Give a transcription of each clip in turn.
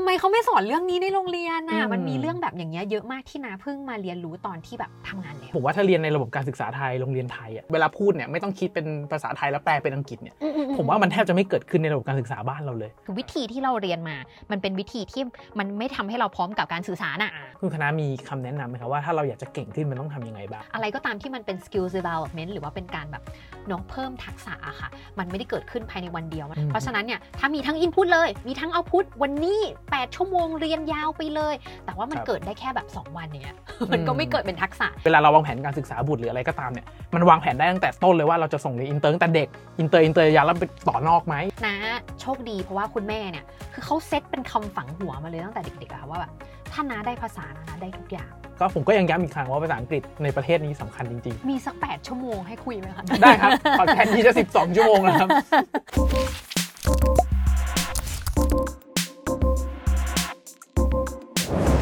ทำไมเขาไม่สอนเรื่องนี้ในโรงเรียนน่ะอืมมันมีเรื่องแบบอย่างเงี้ยเยอะมากที่นาเพิ่งมาเรียนรู้ตอนที่แบบทำงานแล้วผมว่าถ้าเรียนในระบบการศึกษาไทยโรงเรียนไทยอะเวลาพูดเนี่ยไม่ต้องคิดเป็นภาษาไทยแล้วแปลเป็นอังกฤษเนี่ยผมว่ามันแทบจะไม่เกิดขึ้นในระบบการศึกษาบ้านเราเลยคือวิธีที่เราเรียนมา มันเป็นวิธีที่มันไม่ทำให้เราพร้อมกับการสื่อสารอะคุณคณะมีคำแนะนำไหมครับว่าถ้าเราอยากจะเก่งขึ้นมันต้องทำยังไงบ้างอะไรก็ตามที่มันเป็น skill development หรือว่าเป็นการแบบน้องเพิ่มทักษะอะค่ะ มันไม่ได้เกิดขึ้นภายในวันเดียวอืมเพราะฉะนั้นเนี่ยถ้ามีทั้ง input เลย มีทั้ง output วันนี้8 ชั่วโมงเรียนยาวไปเลย แต่ว่ามันเกิดได้แค่แบบ 2 วันเนี่ยมันก็ไม่เกิดเป็นทักษะ เวลาเราวางแผนการศึกษาบุตรหรืออะไรก็ตามเนี่ยมันวางแผนได้ตั้งแต่ต้นเลยว่าเราจะส่งเรียนอินเตอร์ตั้งแต่เด็กอินเตอร์อินเตอร์ยาวแล้วไปต่อนอกไหม นะโชคดีเพราะว่าคุณแม่เนี่ย คือเขาเซตเป็นคำฝังหัวมาเลยตั้งแต่เด็กๆอะค่ะว่าแบบถ้านาได้ภาษานะนาได้ทุกอย่าง ก็ผมก็ยังย้ำอีกครั้งว่าภาษาอังกฤษในประเทศนี้สำคัญจริงมีสัก 8 ชั่วโมงให้คุยไหมคะ ๆ ได้ครับพอดแคสต์นี้จะ 12 ชั่วโมงนะครับ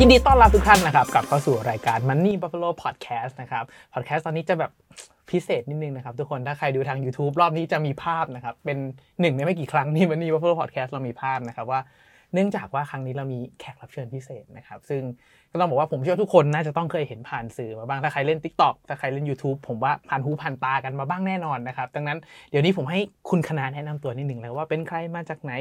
ยินดีต้อนรับทุกท่านนะครับกลับเข้าสู่รายการ Money Buffalo Podcast นะครับ Podcast ตอนนี้จะแบบพิเศษนิดนึงนะครับ ทุกคนถ้าใครดูทาง YouTube รอบนี้จะมีภาพนะครับ เป็นหนึ่งในไม่กี่ครั้งที่ Money Buffalo Podcast เรามีภาพนะครับว่าเนื่องจากว่าครั้งนี้เรามีแขกรับเชิญพิเศษนะครับ ซึ่งก็ต้องบอกว่าผมเชื่อทุกคนน่าจะต้องเคยเห็นผ่านสื่อมาบ้างถ้าใครเล่น TikTok ถ้าใครเล่น YouTube ผมว่าผ่านหูผ่านตากันมาบ้างแน่นอนนะครับ ดังนั้นเดี๋ยวนี้ผมให้คุณคณะแนะนำตัวนิดหนึ่งเลยว่าเป็นใครมาจากไหน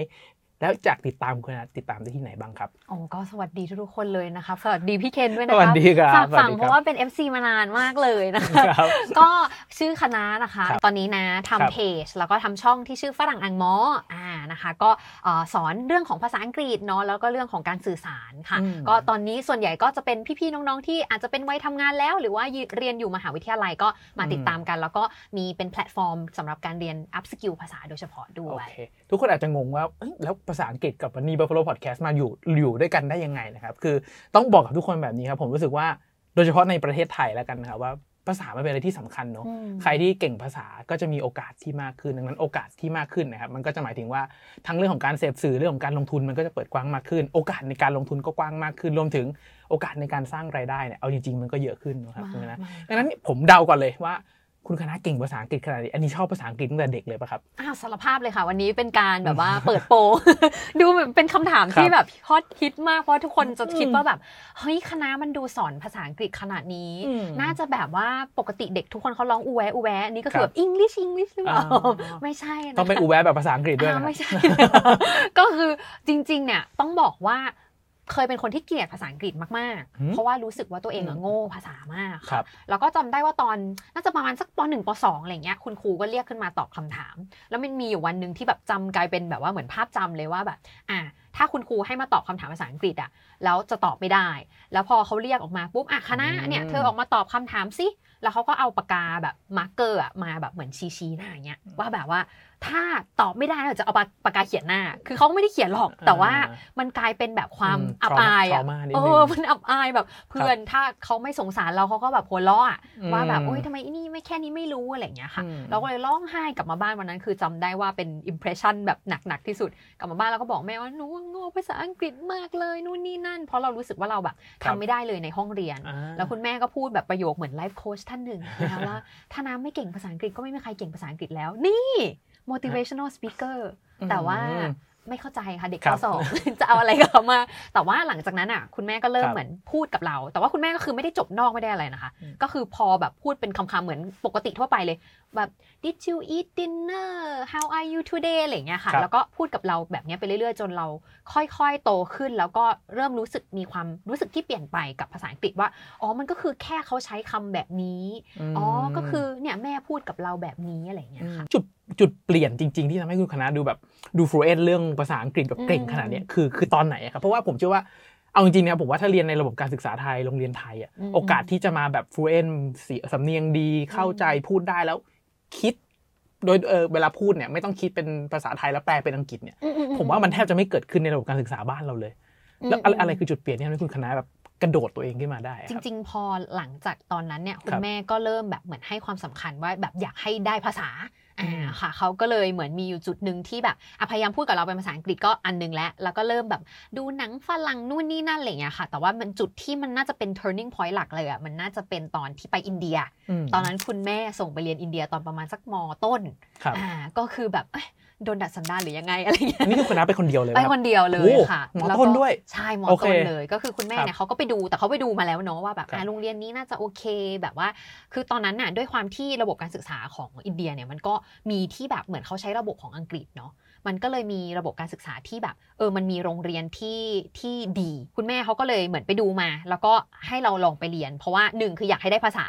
แล้วจากติดตามคุณคณะติดตามได้ที่ไหนบ้างครับโอ้ก็สวัสดีทุกๆคนเลยนะคะสวัสดีพี่เคนด้วยนะคะสวัสดีครับฝากฝังสวัสดีครับเพราะว่าเป็น FC มานานมากเลยนะคะครับก็ชื่อคณะนะคะครับตอนนี้นะครัทำบเพจ แล้วก็ทำช่องที่ชื่อฝรั่งอังมออ่านะคะ ก็เอ่อสอนเรื่องของภาษาอังกฤษเนาะแล้วก็เรื่องของการสื่อสารค่ะอืมก็ตอนนี้ส่วนใหญ่ก็จะเป็นพี่ๆน้องๆ ที่อาจจะเป็นวัยทำงานแล้ว หรือว่าเรียนอยู่มหาวิทยาลัยก็มาติดตามกัน แล้วก็มีเป็นแพลตฟอร์มสำหรับการเรียน up skill ภาษาโดยเฉพาะด้โอวยเคทุกคนอาจจะงงว่าเอ้ยแล้วภาษาอังกฤษกับ Money Buffalo Podcast มาอยู่อยู่ด้วยกันได้ยังไงนะครับ คือต้องบอกกับทุกคนแบบนี้ครับ ผมรู้สึกว่าโดยเฉพาะในประเทศไทยแล้วกันนะครับว่าภาษามันเป็นอะไรที่สำคัญเนอะอืมใครที่เก่งภาษาก็จะมีโอกาสที่มากขึ้นดังนั้นโอกาสที่มากขึ้นนะครับมันก็จะหมายถึงว่าทั้งเรื่องของการเสพสื่อเรื่องของการลงทุนมันก็จะเปิดกว้างมากขึ้น โอกาสในการลงทุนก็กว้างมากขึ้น รวมถึงโอกาสในการสร้างรายได้เนี่ยเอาจริงๆมันก็เยอะขึ้นนะครับมากคุณคณะมากดังนั้นผมเดาก่อนเลยว่า คุณคณะเก่งภาษาอังกฤษขนาดนี้ อันนี้ชอบภาษาอังกฤษตั้งแต่เด็กเลยปะครับอ้าวสารภาพเลยค่ะ วันนี้เป็นการแบบว่าเปิดโปรดูเหมือนเป็นคำถามครับที่แบบฮอตฮิตมากเพราะทุกคนจะคิดอืมว่าแบบเฮ้ยคณะมันดูสอนภาษาอังกฤษขนาดนี้อืมน่าจะแบบว่าปกติเด็กทุกคนเขาร้องอูแวะอูแวะอันนี่ก็คือคแบรับบอังกฤษอังกฤษหรือเปล่าอ่าไม่ใช่นะคะต้องเป็นอูแวะแบบภาษาอังกฤษด้วยอ่านะครับไม่ใช่ ก็คือจริงๆเนี่ยต้องบอกว่า เคยเป็นคนที่เกลียดภาษาอังกฤษมากหืมๆเพราะว่ารู้สึกว่าตัวเองอะอืมโง่ภาษามากครัค่ะบแล้วก็จำได้ว่าตอนน่าจะประมาณสักปหนึ่งปสองอะไรเงี้ยคุณครูก็เรียกขึ้นมาตอบคำถาม แล้วมันมีอยู่วันหนึ่งที่แบบจำกลายเป็นแบบว่าเหมือนภาพจำเลยว่าแบบ อะถ้าคุณครูให้มาตอบคำถามภาษาอังกฤษอะแล้วจะตอบไม่ได้ แล้วพอเขาเรียกออกมาปุ๊บอะคณะเนี่ยเธอออกมาตอบคำถามสิแล้วเขาก็เอาปากกาแบบ marker อะมาแบบเหมือนชี้ๆหน้าอย่างเงี้ยว่าแบบว่าถ้าตอบไม่ได้เราจะเอาปากกาเขียนหน้า คือเขาไม่ได้เขียนหรอก แต่ว่าอ่ามันกลายเป็นแบบความอืมอับอายอะ trauma นิดเอนึงอมันอับอายแบบเพื่อนถ้าเขาไม่สงสารเราเขาก็แบบหัวเราะอะอืมว่าแบบโอ๊ยทำไมอีนี่ไม่แค่นี้ไม่รู้อะไรอย่างเงี้ยค่ะอืมเราก็เลยร้องไห้กลับมาบ้านวันนั้น คือจำได้ว่าเป็น impression แบบหนักๆที่สุด กลับมาบ้านแล้วก็บอกแม่ว่าหนูโง่ภาษาอังกฤษมากเลยนู่นนี่นั่น เพราะเรารู้สึกว่าเราแบบครับทำไม่ได้เลยในห้องเรียนอ่าแล้วคุณแม่ก็พูดแบบประโยคเหมือนไลฟ์โค้ชท่านหนึ่งนะคะว่าถ้าน้ำไม่เก่งภาษาอังกฤษก็ไม่มีใครเก่งภาษาอังกฤษแล้วนี่ motivational speaker แต่ว่าอืมไม่เข้าใจค่ะเด็กครัปบสองจะเอาอะไรกับเขามา แต่ว่าหลังจากนั้นอะ คุณแม่ก็เริ่มครับเหมือนพูดกับเรา แต่ว่าคุณแม่ก็คือไม่ได้จบนอกไม่ได้อะไรนะคะอืมก็คือพอแบบพูดเป็นคำๆเหมือนปกติทั่วไปเลย แบบ did you eat dinner how are you today อะไรอย่างเงี้ยค่ะครับแล้วก็พูดกับเราแบบเนี้ยไปเรื่อยๆ จนเราค่อยๆ โตขึ้น แล้วก็เริ่มรู้สึกมีความรู้สึกที่เปลี่ยนไปกับภาษาอังกฤษว่า อ๋อ มันก็คือแค่เขาใช้คำแบบนี้ อ๋อ ก็คือเนี่ยแม่พูดกับเราแบบนี้อะไรอย่างเงี้ยค่ะ จุดจุดเปลี่ยนจริง ๆ ที่ทำให้คุณคณะดูแบบดูฟลูเอนเรื่องภาษาอังกฤษแบบเก่งขนาดเนี้ยคือคือตอนไหนอะครับ เพราะว่าผมเชื่อว่าเอาจริงๆนะครับผมว่าถ้าเรียนในระบบการศึกษาไทยโรงเรียนไทยอะอืมโอกาสที่จะมาแบบฟลูเอนสำเนียงดีเข้าใจพูดได้แล้ว คิด โดยเออเวลาพูดเนี่ยไม่ต้องคิดเป็นภาษาไทยแล้วแปลเป็นอังกฤษเนี่ย ผมว่ามันแทบจะไม่เกิดขึ้นในระบบการศึกษาบ้านเราเลย แล้วอะไรอะไรคือจุดเปลี่ยนที่ทำให้คุณคณะแบบกระโดดตัวเองขึ้นมาได้ จริง ๆ พอหลังจากตอนนั้นเนี่ยคุครัณบแม่ก็เริ่มแบบเหมือนให้ความสำคัญว่าแบบอยากให้ได้ภาษา อือ่ามค่ะเขาก็เลยเหมือนมีอยู่จุดหนึ่งที่แบบอะพยายามพูดกับเราเป็นภาษาอังกฤษก็อันหนึงแล้ว แล้วก็เริ่มแบบดูหนังฝรั่งนู่นนี่นั่นอะไรอย่างเงี้ยค่ะ แต่ว่ามันจุดที่มันน่าจะเป็น turning point หลักเลยอะมันน่าจะเป็นตอนที่ไปอินเดียมตอนนั้นคุณแม่ส่งไปเรียนอินเดียตอนประมาณสักมต้นครับอ่าก็คือแบบเอ้ย โดนดัดสันดานหรือยังไงอะไรอย่างเงี้ยนี่คือคุณน้าไปคนเดียวเลยไปรับคนเดียวเลยโอ้ค่ะหมอแล้ต้นก็ด้วยใช่หมอโอเคต้นเลย ก็คือคุณแม่เนี่ยเขาก็ไปดูแต่เขาไปดูมาแล้วเนาะว่าแบบครับอะโรงเรียนนี้น่าจะโอเคแบบว่า คือตอนนั้นน่ะด้วยความที่ระบบการศึกษาของอินเดียเนี่ยมันก็มีที่แบบเหมือนเขาใช้ระบบของอังกฤษเนาะมันก็เลยมีระบบการศึกษาที่แบบ เออ มันมีโรงเรียนที่ที่ดี คุณแม่เขาก็เลยเหมือนไปดูมา แล้วก็ให้เราลองไปเรียน เพราะว่าหนึ่งคืออยากให้ได้ภาษา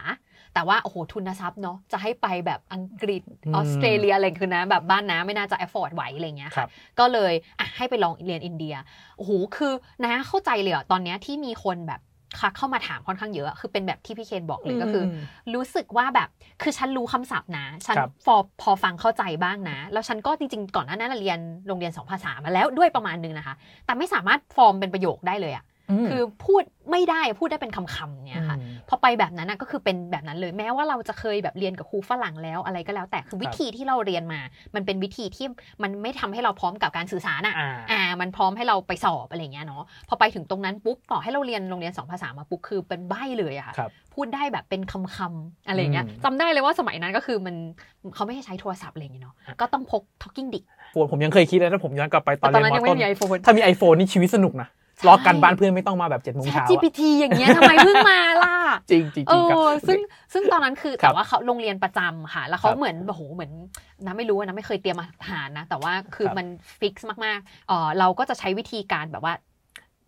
แต่ว่าโอ้โหทุนทรัพย์เนาะจะให้ไปแบบอังกฤษอืมออสเตรเลียอะไรคือนะ แบบบ้านน้าไม่น่าจะ afford ไหวอะไรเงี้ยครัค่ะบก็เลยอะให้ไปลองเรียนอินเดียโอ้โหคือนะเข้าใจเลยอะตอนเนี้ยที่มีคนแบบคักเข้ามาถามค่อนข้างเยอะ คือเป็นแบบที่พี่เคนบอกเลยก็คืออมรู้สึกว่าแบบคือฉันรู้คำศัพท์นะ ฉันครับพอพอฟังเข้าใจบ้างนะ แล้วฉันก็จริง ๆ ก่อนหน้านั้นนะเรียนโรงเรียนสองภาษามาแล้วด้วยประมาณนึงนะคะ แต่ไม่สามารถฟอร์มเป็นประโยคได้เลยอะม คือพูดไม่ได้พูดได้เป็นคำๆเนี่ยค่ะอืมพอไปแบบนั้นนะก็คือเป็นแบบนั้นเลยแม้ว่าเราจะเคยแบบเรียนกับครูฝรั่งแล้วอะไรก็แล้วแต่คือวิธีที่เราเรียนมา มันเป็นวิธีที่มันไม่ทำให้เราพร้อมกับการสื่อสารอะอ่าอ่ามันพร้อมให้เราไปสอบอะไรเงี้ยเนาะพอไปถึงตรงนั้นปุ๊บต่อให้เราเรียนโรงเรียนสองภาษามาปุ๊บคือเป็นใบ้เลยอะค่ะครับพูดได้แบบเป็นคำคำๆอะไรเงี้ยอืมจำได้เลยว่าสมัยนั้นก็คือมันเขาไม่ให้ใช้โทรศัพท์อะไรอย่างเงี้ยเนาะก็ต้องพก talking dick โฟนผมยังเคยคิดเลยถ้าผมย้อนกลับไปตอแต่นตอนเรียนั้นนยังมต้ไม่นมี iPhone ถ้ามี iPhone นี่ชีวิตสนุกนะใช่ รอกันบ้านเพื่อนไม่ต้องมาแบบเจ็ดโมง Chat เช้าอะ GPT อย่างเงี้ยทำไมเพิ่งมาล่ะ จริงจริงเอจริงครับอซึ่งซึ่งตอนนั้นคือครัแต่บว่าเขาโรงเรียนประจำค่ะ แล้วเขาครับเหมือนโอ้โหเหมือนนะไม่รู้นะไม่เคยเตรียมอาหารนะ แต่ว่าคือครับมันฟิกซ์มากๆเออเราก็จะใช้วิธีการแบบว่า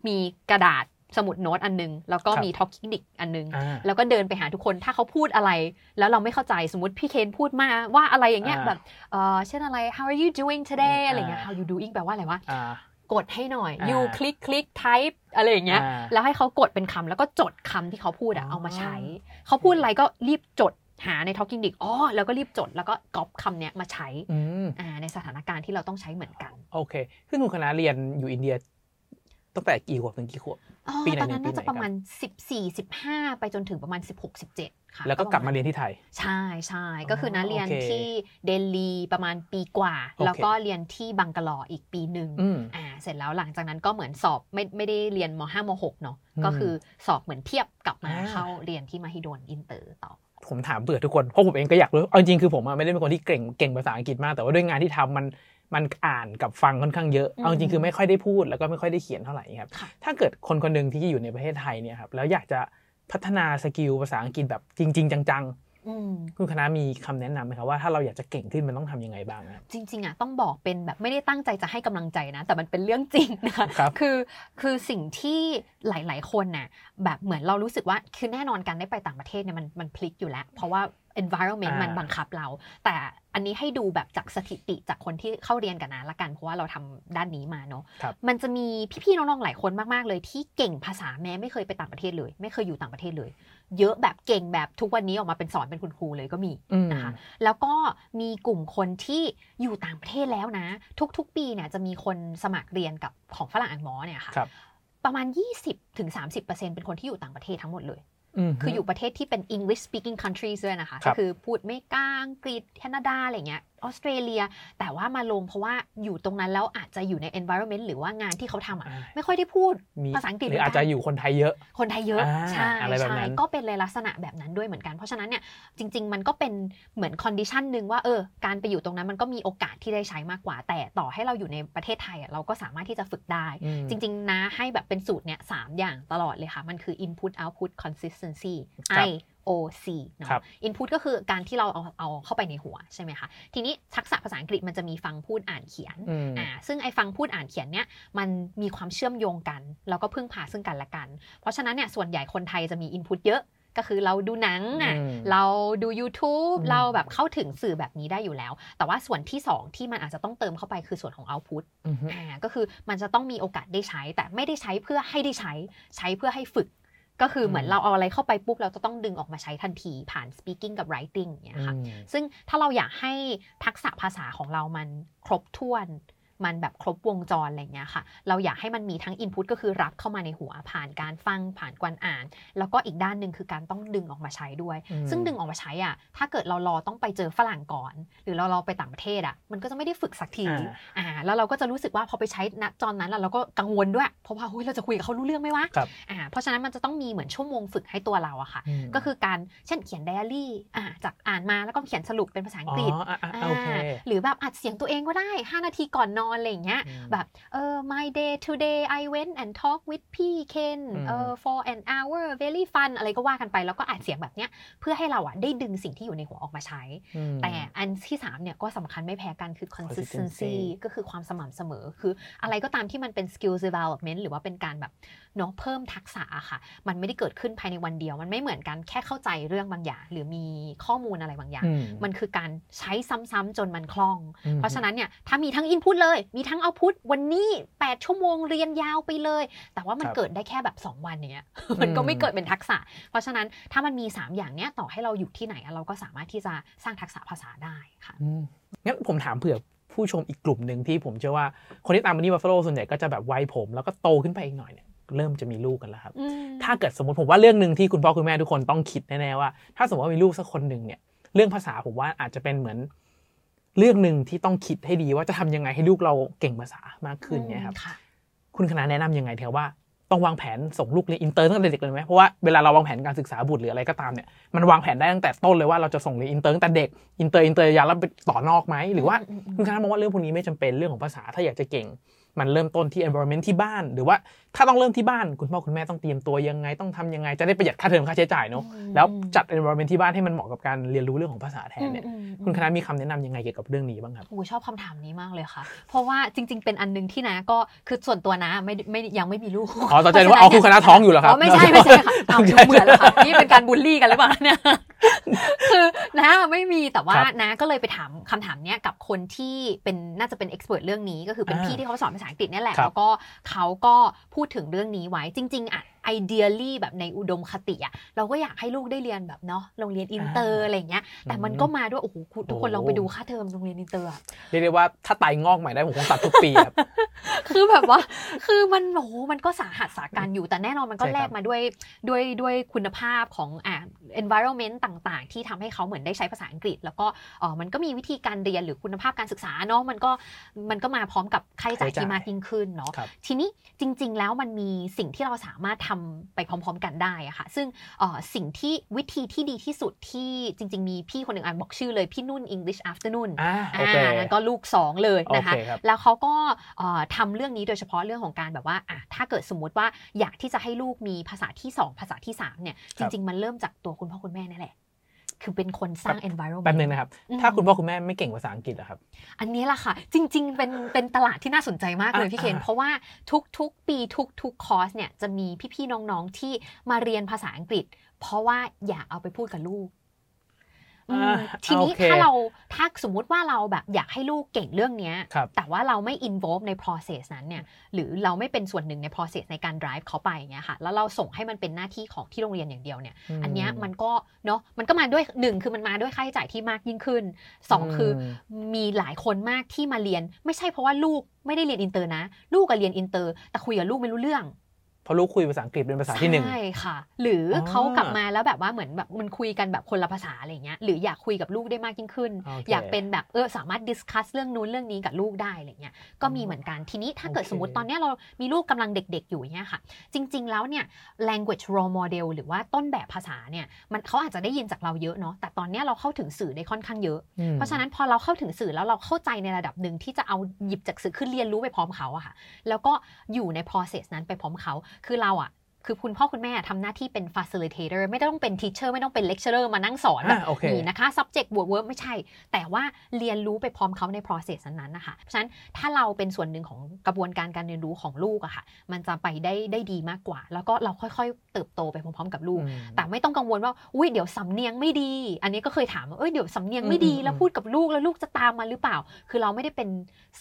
มีกระดาษสมุดโน้ตอันนึง แล้วก็มี talking dick อันนึงอ่าแล้วก็เดินไปหาทุกคนถ้าเขาพูดอะไร แล้วเราไม่เข้าใจสมมติพี่เคนพูดมาว่าอะไรอย่างเงี้ยอ่าแบบเออเช่นอะไร how are you doing today อ่าอะไรเงี้ย how you doing แปลว่าอะไรวะอ่า กดให้หน่อยอ่า you click click type อะไรอย่างเงี้ยอ่าแล้วให้เขากดเป็นคำแล้วก็จดคำที่เขาพูดอะอ๋อเอามาใช้ เขาพูดอะไรก็รีบจดหาใน Talking Dick อ๋อ แล้วก็รีบจด แล้วก็ก๊อปคำเนี้ยมาใช้อืมอ่าในสถานการณ์ที่เราต้องใช้เหมือนกัน โอเคซึ่งคุณคณะเรียนอยู่อินเดีย ตั้งแต่กี่ขวบถึงกี่ขวบอ๋อปีไหนตอนนั้นปีไหนน่าจะประประมาณ 14 15 ไปจนถึงประมาณ 16 17 ค่ะ แล้วก็กลับมาเรียนที่ไทย ใช่ใช่ก็คือนะอ๋อเรียนโอเคที่เดลีประมาณปีกว่าโอเคแล้วก็เรียนที่บังกาลอร์อีกปีหนึ่งอืมอ่าเสร็จแล้วหลังจากนั้นก็เหมือนสอบไม่ไม่ได้เรียนม 5 ม 6 เนาะอืมก็คือสอบเหมือนเทียบกลับมาอ่าเข้าเรียนที่มหิดลอินเตอร์ต่อ ผมถามเผื่อทุกคนเพราะผมเองก็อยากรู้เอาจริงๆคือผมอะไม่ได้เป็นคนที่เก่งเก่งภาษาอังกฤษมาก แต่ว่าด้วยงานที่ทำมันมันอ่านกับฟังค่อนข้างเยอะอืมเอาจริงๆคือไม่ค่อยได้พูดแล้วก็ไม่ค่อยได้เขียนเท่าไหร่ครับค่ะถ้าเกิดคนคนหนึ่งที่อยู่ในประเทศไทยเนี่ยครับแล้วอยากจะพัฒนาสกิลภาษาอังกฤษแบบจริง ๆ จังอืมๆ คุณคณะมีคำแนะนำไหมครับว่าถ้าเราอยากจะเก่งขึ้นมันต้องทำยังไงบ้างครับจริงๆอะต้องบอกเป็นแบบไม่ได้ตั้งใจจะให้กำลังใจนะ แต่มันเป็นเรื่องจริงนะคะครับคือคือสิ่งที่หลายๆคนน่ะแบบเหมือนเรารู้สึกว่าคือแน่นอนการได้ไปต่างประเทศเนี่ยมันมันพลิกอยู่แล้ว เพราะว่า environment อ่ามัมันบังคับเรา แต่อันนี้ให้ดูแบบจากสถิติจากคนที่เข้าเรียนกันนะละกันเพราะว่าเราทำด้านนี้มาเนาะครับมันจะมีพี่ๆน้องๆหลายคนมากๆเลยที่เก่งภาษาแม้ไม่เคยไปต่างประเทศเลย ไม่เคยอยู่ต่างประเทศเลย เยอะแบบเก่งแบบทุกวันนี้ออกมาเป็นสอนเป็นคุณครูเลยก็มีอืมนะคะแล้วก็มีกลุ่มคนที่อยู่ต่างประเทศแล้วนะ ทุกๆ ปีเนี่ยจะมีคนสมัครเรียนกับของฝรั่งอังมอเนี่ยค่ะครับประมาณ 20-30%ถึง30%เป็นคนที่อยู่ต่างประเทศทั้งหมดเลยม คืออยู่ประเทศที่เป็น English speaking countries ด้วยนะคะครัก็บคือพูดอเมริกาอังกฤษแคนาดาอะไรเงี้ยออสเตรเลีย แต่ว่ามาลงเพราะว่าอยู่ตรงนั้นแล้วอาจจะอยู่ใน environment หรือว่างานที่เขาทำอะอ่าไม่ค่อยได้พูดมีภาษาอังกฤษหรืออาจจะอยู่คนไทยเยอะ คนไทยเยอะอ่าใช่อะไรแบบใช่นั้นก็เป็นเลยลักษณะแบบนั้นด้วยเหมือนกัน เพราะฉะนั้นเนี่ยจริง ๆ มันก็เป็นเหมือน condition หนึ่งว่าเออการไปอยู่ตรงนั้นมันก็มีโอกาสที่ได้ใช้มากกว่า แต่ต่อให้เราอยู่ในประเทศไทยอะเราก็สามารถที่จะฝึกได้อืมจริง ๆ นะให้แบบเป็นสูตรเนี่ยสามอย่างตลอดเลยค่ะมันคือ input output consistency ครับ I O C เนาะครับ input ก็คือการที่เราเอาเอาเข้าไปในหัวใช่ไหมคะ ทีนี้ทักษะภาษาอังกฤษมันจะมีฟังพูดอ่านเขียนอืมอ่าซึ่งไอ้ฟังพูดอ่านเขียนเนี่ยมันมีความเชื่อมโยงกัน แล้วก็พึ่งพาซึ่งกันและกัน เพราะฉะนั้นเนี่ยส่วนใหญ่คนไทยจะมี input เยอะก็คือเราดูหนังอะอืมเราดู YouTube อืมเราแบบเข้าถึงสื่อแบบนี้ได้อยู่แล้ว แต่ว่าส่วนที่สองที่มันอาจจะต้องเติมเข้าไปคือส่วนของ output อืมฮึอ่าก็คือมันจะต้องมีโอกาสได้ใช้ แต่ไม่ได้ใช้เพื่อให้ได้ใช้ ใช้เพื่อให้ฝึก ก็คือเหมือนอืมเราเอาอะไรเข้าไปปุ๊บเราจะต้องดึงออกมาใช้ทันทีผ่าน speaking กับ writing อย่างเงี้ยค่ะอืมซึ่งถ้าเราอยากให้ทักษะภาษาของเรามันครบถ้วน มันแบบครบวงจรอะไรเงี้ยค่ะ เราอยากให้มันมีทั้ง Input ก็คือรับเข้ามาในหัวผ่านการฟังผ่านการอ่าน แล้วก็อีกด้านหนึ่งคือการต้องดึงออกมาใช้ด้วยอืมซึ่งดึงออกมาใช้อะถ้าเกิดเรารอต้องไปเจอฝรั่งก่อน หรือเรารอไปต่างประเทศอะมันก็จะไม่ได้ฝึกสักทีอ่าอ่าแล้วเราก็จะรู้สึกว่าพอไปใช้ณตอนนั้นแล้วเราก็กังวลด้วย เพราะว่าเฮ้ยเราจะคุยกับเขารู้เรื่องไหมวะครับอ่าเพราะฉะนั้นมันจะต้องมีเหมือนชั่วโมงฝึกให้ตัวเราอะค่ะมก็คือการเช่นเขียนไดอารี่อ่าจากอ่านมาแล้วก็เขียนสรุปเป็นภาษาอังกฤษอ๋ออะอะโอเคอ่าหรือแบบอัดเสียงตัวเองก็ได้ 5 นาทีก่อนนอนอะไรอย่างเงี้ยอืมแบบเออ my day today I went and talk with พี่เคนอืมเออ for an hour very fun อะไรก็ว่ากันไป แล้วก็อัดเสียงแบบเนี้ยเพื่อให้เราอะได้ดึงสิ่งที่อยู่ในหัวออกมาใช้อืมแต่อันที่3เนี่ยก็สำคัญไม่แพ้กันคือ consistency consistency ก็คือความสม่ำเสมอ คืออะไรก็ตามที่มันเป็น skill development หรือว่าเป็นการแบบเนาะเพิ่มทักษะอะค่ะ มันไม่ได้เกิดขึ้นภายในวันเดียว มันไม่เหมือนกันแค่เข้าใจเรื่องบางอย่าง หรือมีข้อมูลอะไรบางอย่างอืมมันคือการใช้ซ้ำๆจนมันคล่องอืมเพราะฉะนั้นเนี่ยถ้ามีทั้ง input เลย มีทั้ง output วันนี้ 8 ชั่วโมงเรียนยาวไปเลย แต่ว่ามันครับเกิดได้แค่แบบ 2 วันอย่างเงี้ยมันก็ไม่เกิดเป็นทักษะ เพราะฉะนั้นถ้ามันมี 3 อย่างเนี้ยต่อให้เราอยู่ที่ไหนอะเราก็สามารถที่จะสร้างทักษะภาษาได้ค่ะอืมงั้นผมถามเผื่อผู้ชมอีกกลุ่มหนึ่งที่ผมเชื่อว่าคนที่ตาม Money Buffalo ส่วนใหญ่ก็จะแบบวัยผม แล้วก็โตขึ้นไปอีกหน่อยเนี่ย เริ่มจะมีลูกกันแล้วครับ ถ้าเกิดสมมติผมว่าเรื่องหนึ่งที่คุณพ่อคุณแม่ทุกคนต้องคิดแน่ๆว่า ถ้าสมมติว่ามีลูกสักคนหนึ่งเนี่ย เรื่องภาษาผมว่าอาจจะเป็นเหมือน เรื่องหนึ่งที่ต้องคิดให้ดีว่าจะทำยังไงให้ลูกเราเก่งภาษามากขึ้นเนี่ยครับค่ะคุณคณะแนะนำยังไงเถอะว่าต้องวางแผนส่งลูกเรียนอินเตอร์ตั้งแต่เด็กเลยไหมเพราะว่าเวลาเราวางแผนการศึกษาบุตรหรืออะไรก็ตามเนี่ยมันวางแผนได้ตั้งแต่ต้นเลยว่าเราจะส่งเรียนอินเตอร์ตั้งแต่เด็กอินเตอร์อินเตอร์ยาวแล้วไปต่อนอกไหมหรือว่าอืมอืมคุณคณะมองว่าเรื่องพวกนี้ไม่จำเป็นเรื่องของภาษาถ้าอยากจะเก่ง มันเริ่มต้นที่ environment ที่บ้าน หรือว่าถ้าต้องเริ่มที่บ้านคุณพ่อคุณแม่ต้องเตรียมตัวยังไงต้องทำยังไงจะได้ประหยัดค่าเทอมค่าใช้จ่ายเนาะอืมแล้วจัด environment ที่บ้านให้มันเหมาะกับการเรียนรู้เรื่องของภาษาแทนเนี่ยอืมอืมอืมคุณคณะมีคำแนะนำยังไงเกี่ยวกับเรื่องนี้บ้างครับโอ้ชอบคำถามนี้มากเลยค่ะ เพราะว่าจริง ๆ เป็นอันหนึงที่นะก็คือส่วนตัวนะไม่ไม่ยังไม่มีลูกอ๋อตกใจนึกว่าเอาคุณคณะท้องอยู่เหรอครับอ๋อไม่ใช่ไม่ใช่ค่ะเอาดูเหมือนแล้วค่ะนี่เป็นการบูลลี่กันหรือเปล่าเนี่ยคือนะไม่มีแต่ว่าครับนะก็เลยไปถามคำถามเนี้ยกับคนที่เป็นน่าจะเป็น expert เรื่องนี้ก็คือเป็นอ่าพี่ที่เขาสอนภาษาอังกฤษเนี่ยแหละครับแล้วก็เขาก็พูดถึงเรื่องนี้ไว้จริง ๆอะ ideally แบบในอุดมคติอะเราก็อยากให้ลูกได้เรียนแบบเนาะโรงเรียนอินเตอร์อะไรอย่างเงี้ยแต่มันก็มาด้วยโอ้โหคุณทุกคนโอ้ลองไปดูค่าเทอมโรงเรียนอินเตอร์อะเรียกได้ว่าถ้าไตงอกใหม่ได้ผมคงตัดทุกปีครับคือแบบว่าคือมันโอ้โหมันก็สาหัสสากรรจ์อยู่แต่แน่นอนมันก็ใช่ครับแลกมาด้วยด้วยด้วยคุณภาพของอ่า environment ต่างๆ ที่ทำให้เขาเหมือนได้ใช้ภาษาอังกฤษ แล้วก็เออมันก็มีวิธีการเรียนหรือคุณภาพการศึกษาเนาะมันก็มันก็มาพร้อมกับค่าใช้จ่ายที่มากยิ่งขึ้นเนาะครับทีนี้จริง ๆ แล้วมันมีสิ่งที่เราสามารถทำไปพร้อม ๆ กันได้อะค่ะ ซึ่งเอ่อสิ่งที่วิธีที่ดีที่สุดที่จริง ๆ มีพี่คนหนึ่งอ่านบอกชื่อเลย พี่นุ่น English Afternoon อ่าโอเคอ่านั่นก็ลูก 2 เลยนะคะโอเคครับแล้วเขาก็เอ่อทำเรื่องนี้โดยเฉพาะเรื่องของการแบบว่าอะถ้าเกิดสมมุติว่าอยากที่จะให้ลูกมีภาษาที่ 2 ภาษาที่3เนี่ยคจรับริง ๆ มันเริ่มจากตัวคุณพ่อคุณแม่นั่นแหละ คือเป็นคนสร้าง environment แป๊บนึงนะครับอืมถ้าคุณพ่อคุณแม่ไม่เก่งภาษาอังกฤษอะครับ อันนี้แหละค่ะ จริง ๆ เป็นเป็นตลาดที่น่าสนใจมากเลยอะพี่เคนอะเพราะว่าทุกๆ ปีทุกๆคอร์สเนี่ยจะมีพี่ๆน้องๆที่มาเรียนภาษาอังกฤษ เพราะว่าอยากเอาไปพูดกับลูกอืมอ่า ทีนี้โอเคถ้าเราถ้าสมมุติว่าเราแบบอยากให้ลูกเก่งเรื่องเนี้ยครับแต่ว่าเราไม่ involve ใน process นั้นเนี่ยหรือเราไม่เป็นส่วนหนึ่งใน process ในการ drive เขาไปอย่างเงี้ยค่ะแล้วเราส่งให้มันเป็นหน้าที่ของที่โรงเรียนอย่างเดียวเนี่ยอันเนี้ยมันก็เนาะมันก็มาด้วยหนึ่งคือมันมาด้วยค่าใช้จ่ายที่มากยิ่งขึ้นสองคืออมีหลายคนมากที่มาเรียน ไม่ใช่เพราะว่าลูกไม่ได้เรียนอินเตอร์นะ ลูกก็เรียนอินเตอร์ แต่คุยกับลูกไม่รู้เรื่องเพ ราะลูกคุยภาษาอังกฤษเป็นภาษาที่หนึ่งใช่ค่ะ หรือออเขากลับมาแล้วแบบว่าเหมือนแบบมันคุยกันแบบคนละภาษาอะไรอย่างเงี้ยหรืออยากคุยกับลูกได้มากยิ่งขึ้นโอเคอยากเป็นแบบเออสามารถ discuss เรื่องนู้นเรื่องนี้กับลูกได้อะไรเงี้ยก็มีเหมือนกันทีนี้ถ้าเกิดโอเคสมมติตอนเนี้ยเรามีลูกกำลังเด็กๆอยู่อย่างเงี้ยค่ะ จริง ๆ แล้วเนี่ย language role model หรือว่าต้นแบบภาษาเนี่ยมันเขาอาจจะได้ยินจากเราเยอะเนาะแต่ตอนเนี้ยเราเข้าถึงสื่อได้ค่อนข้างเยอะอืมเพราะฉะนั้นพอเราเข้าถึงสื่อแล้วเราเข้าใจในระดับหนึ่งที่จะเอาหยิบจากสื่อคือเรียนรู้ไปพร้อมเขาอะค่ะแล้วก็อยู่ใน process นั้นไปพร้อมเขาคือเราอะคือคุณพ่อคุณแม่ทำหน้าที่เป็น facilitator ไม่ต้องเป็น teacher ไม่ต้องเป็น lecturer มานั่งสอนแบบอะโอเคนี่นะคะ subject word verb ไม่ใช่ แต่ว่าเรียนรู้ไปพร้อมเขาใน process นั้นๆนะคะ เพราะฉะนั้นถ้าเราเป็นส่วนหนึ่งของกระบวนการการเรียนรู้ของลูกอะค่ะ มันจะไปได้ได้ดีมากกว่า แล้วก็เราค่อยๆ เติบโตไปพร้อมๆ กับลูกอืมแต่ไม่ต้องกังวลว่า อุ้ยเดี๋ยวสำเนียงไม่ดี อันนี้ก็เคยถามว่าเอ้ยเดี๋ยวสำเนียงไม่ดีอืมอืมแล้วพูดกับลูกแล้วลูกจะตามมาหรือเปล่า คือเราไม่ได้เป็น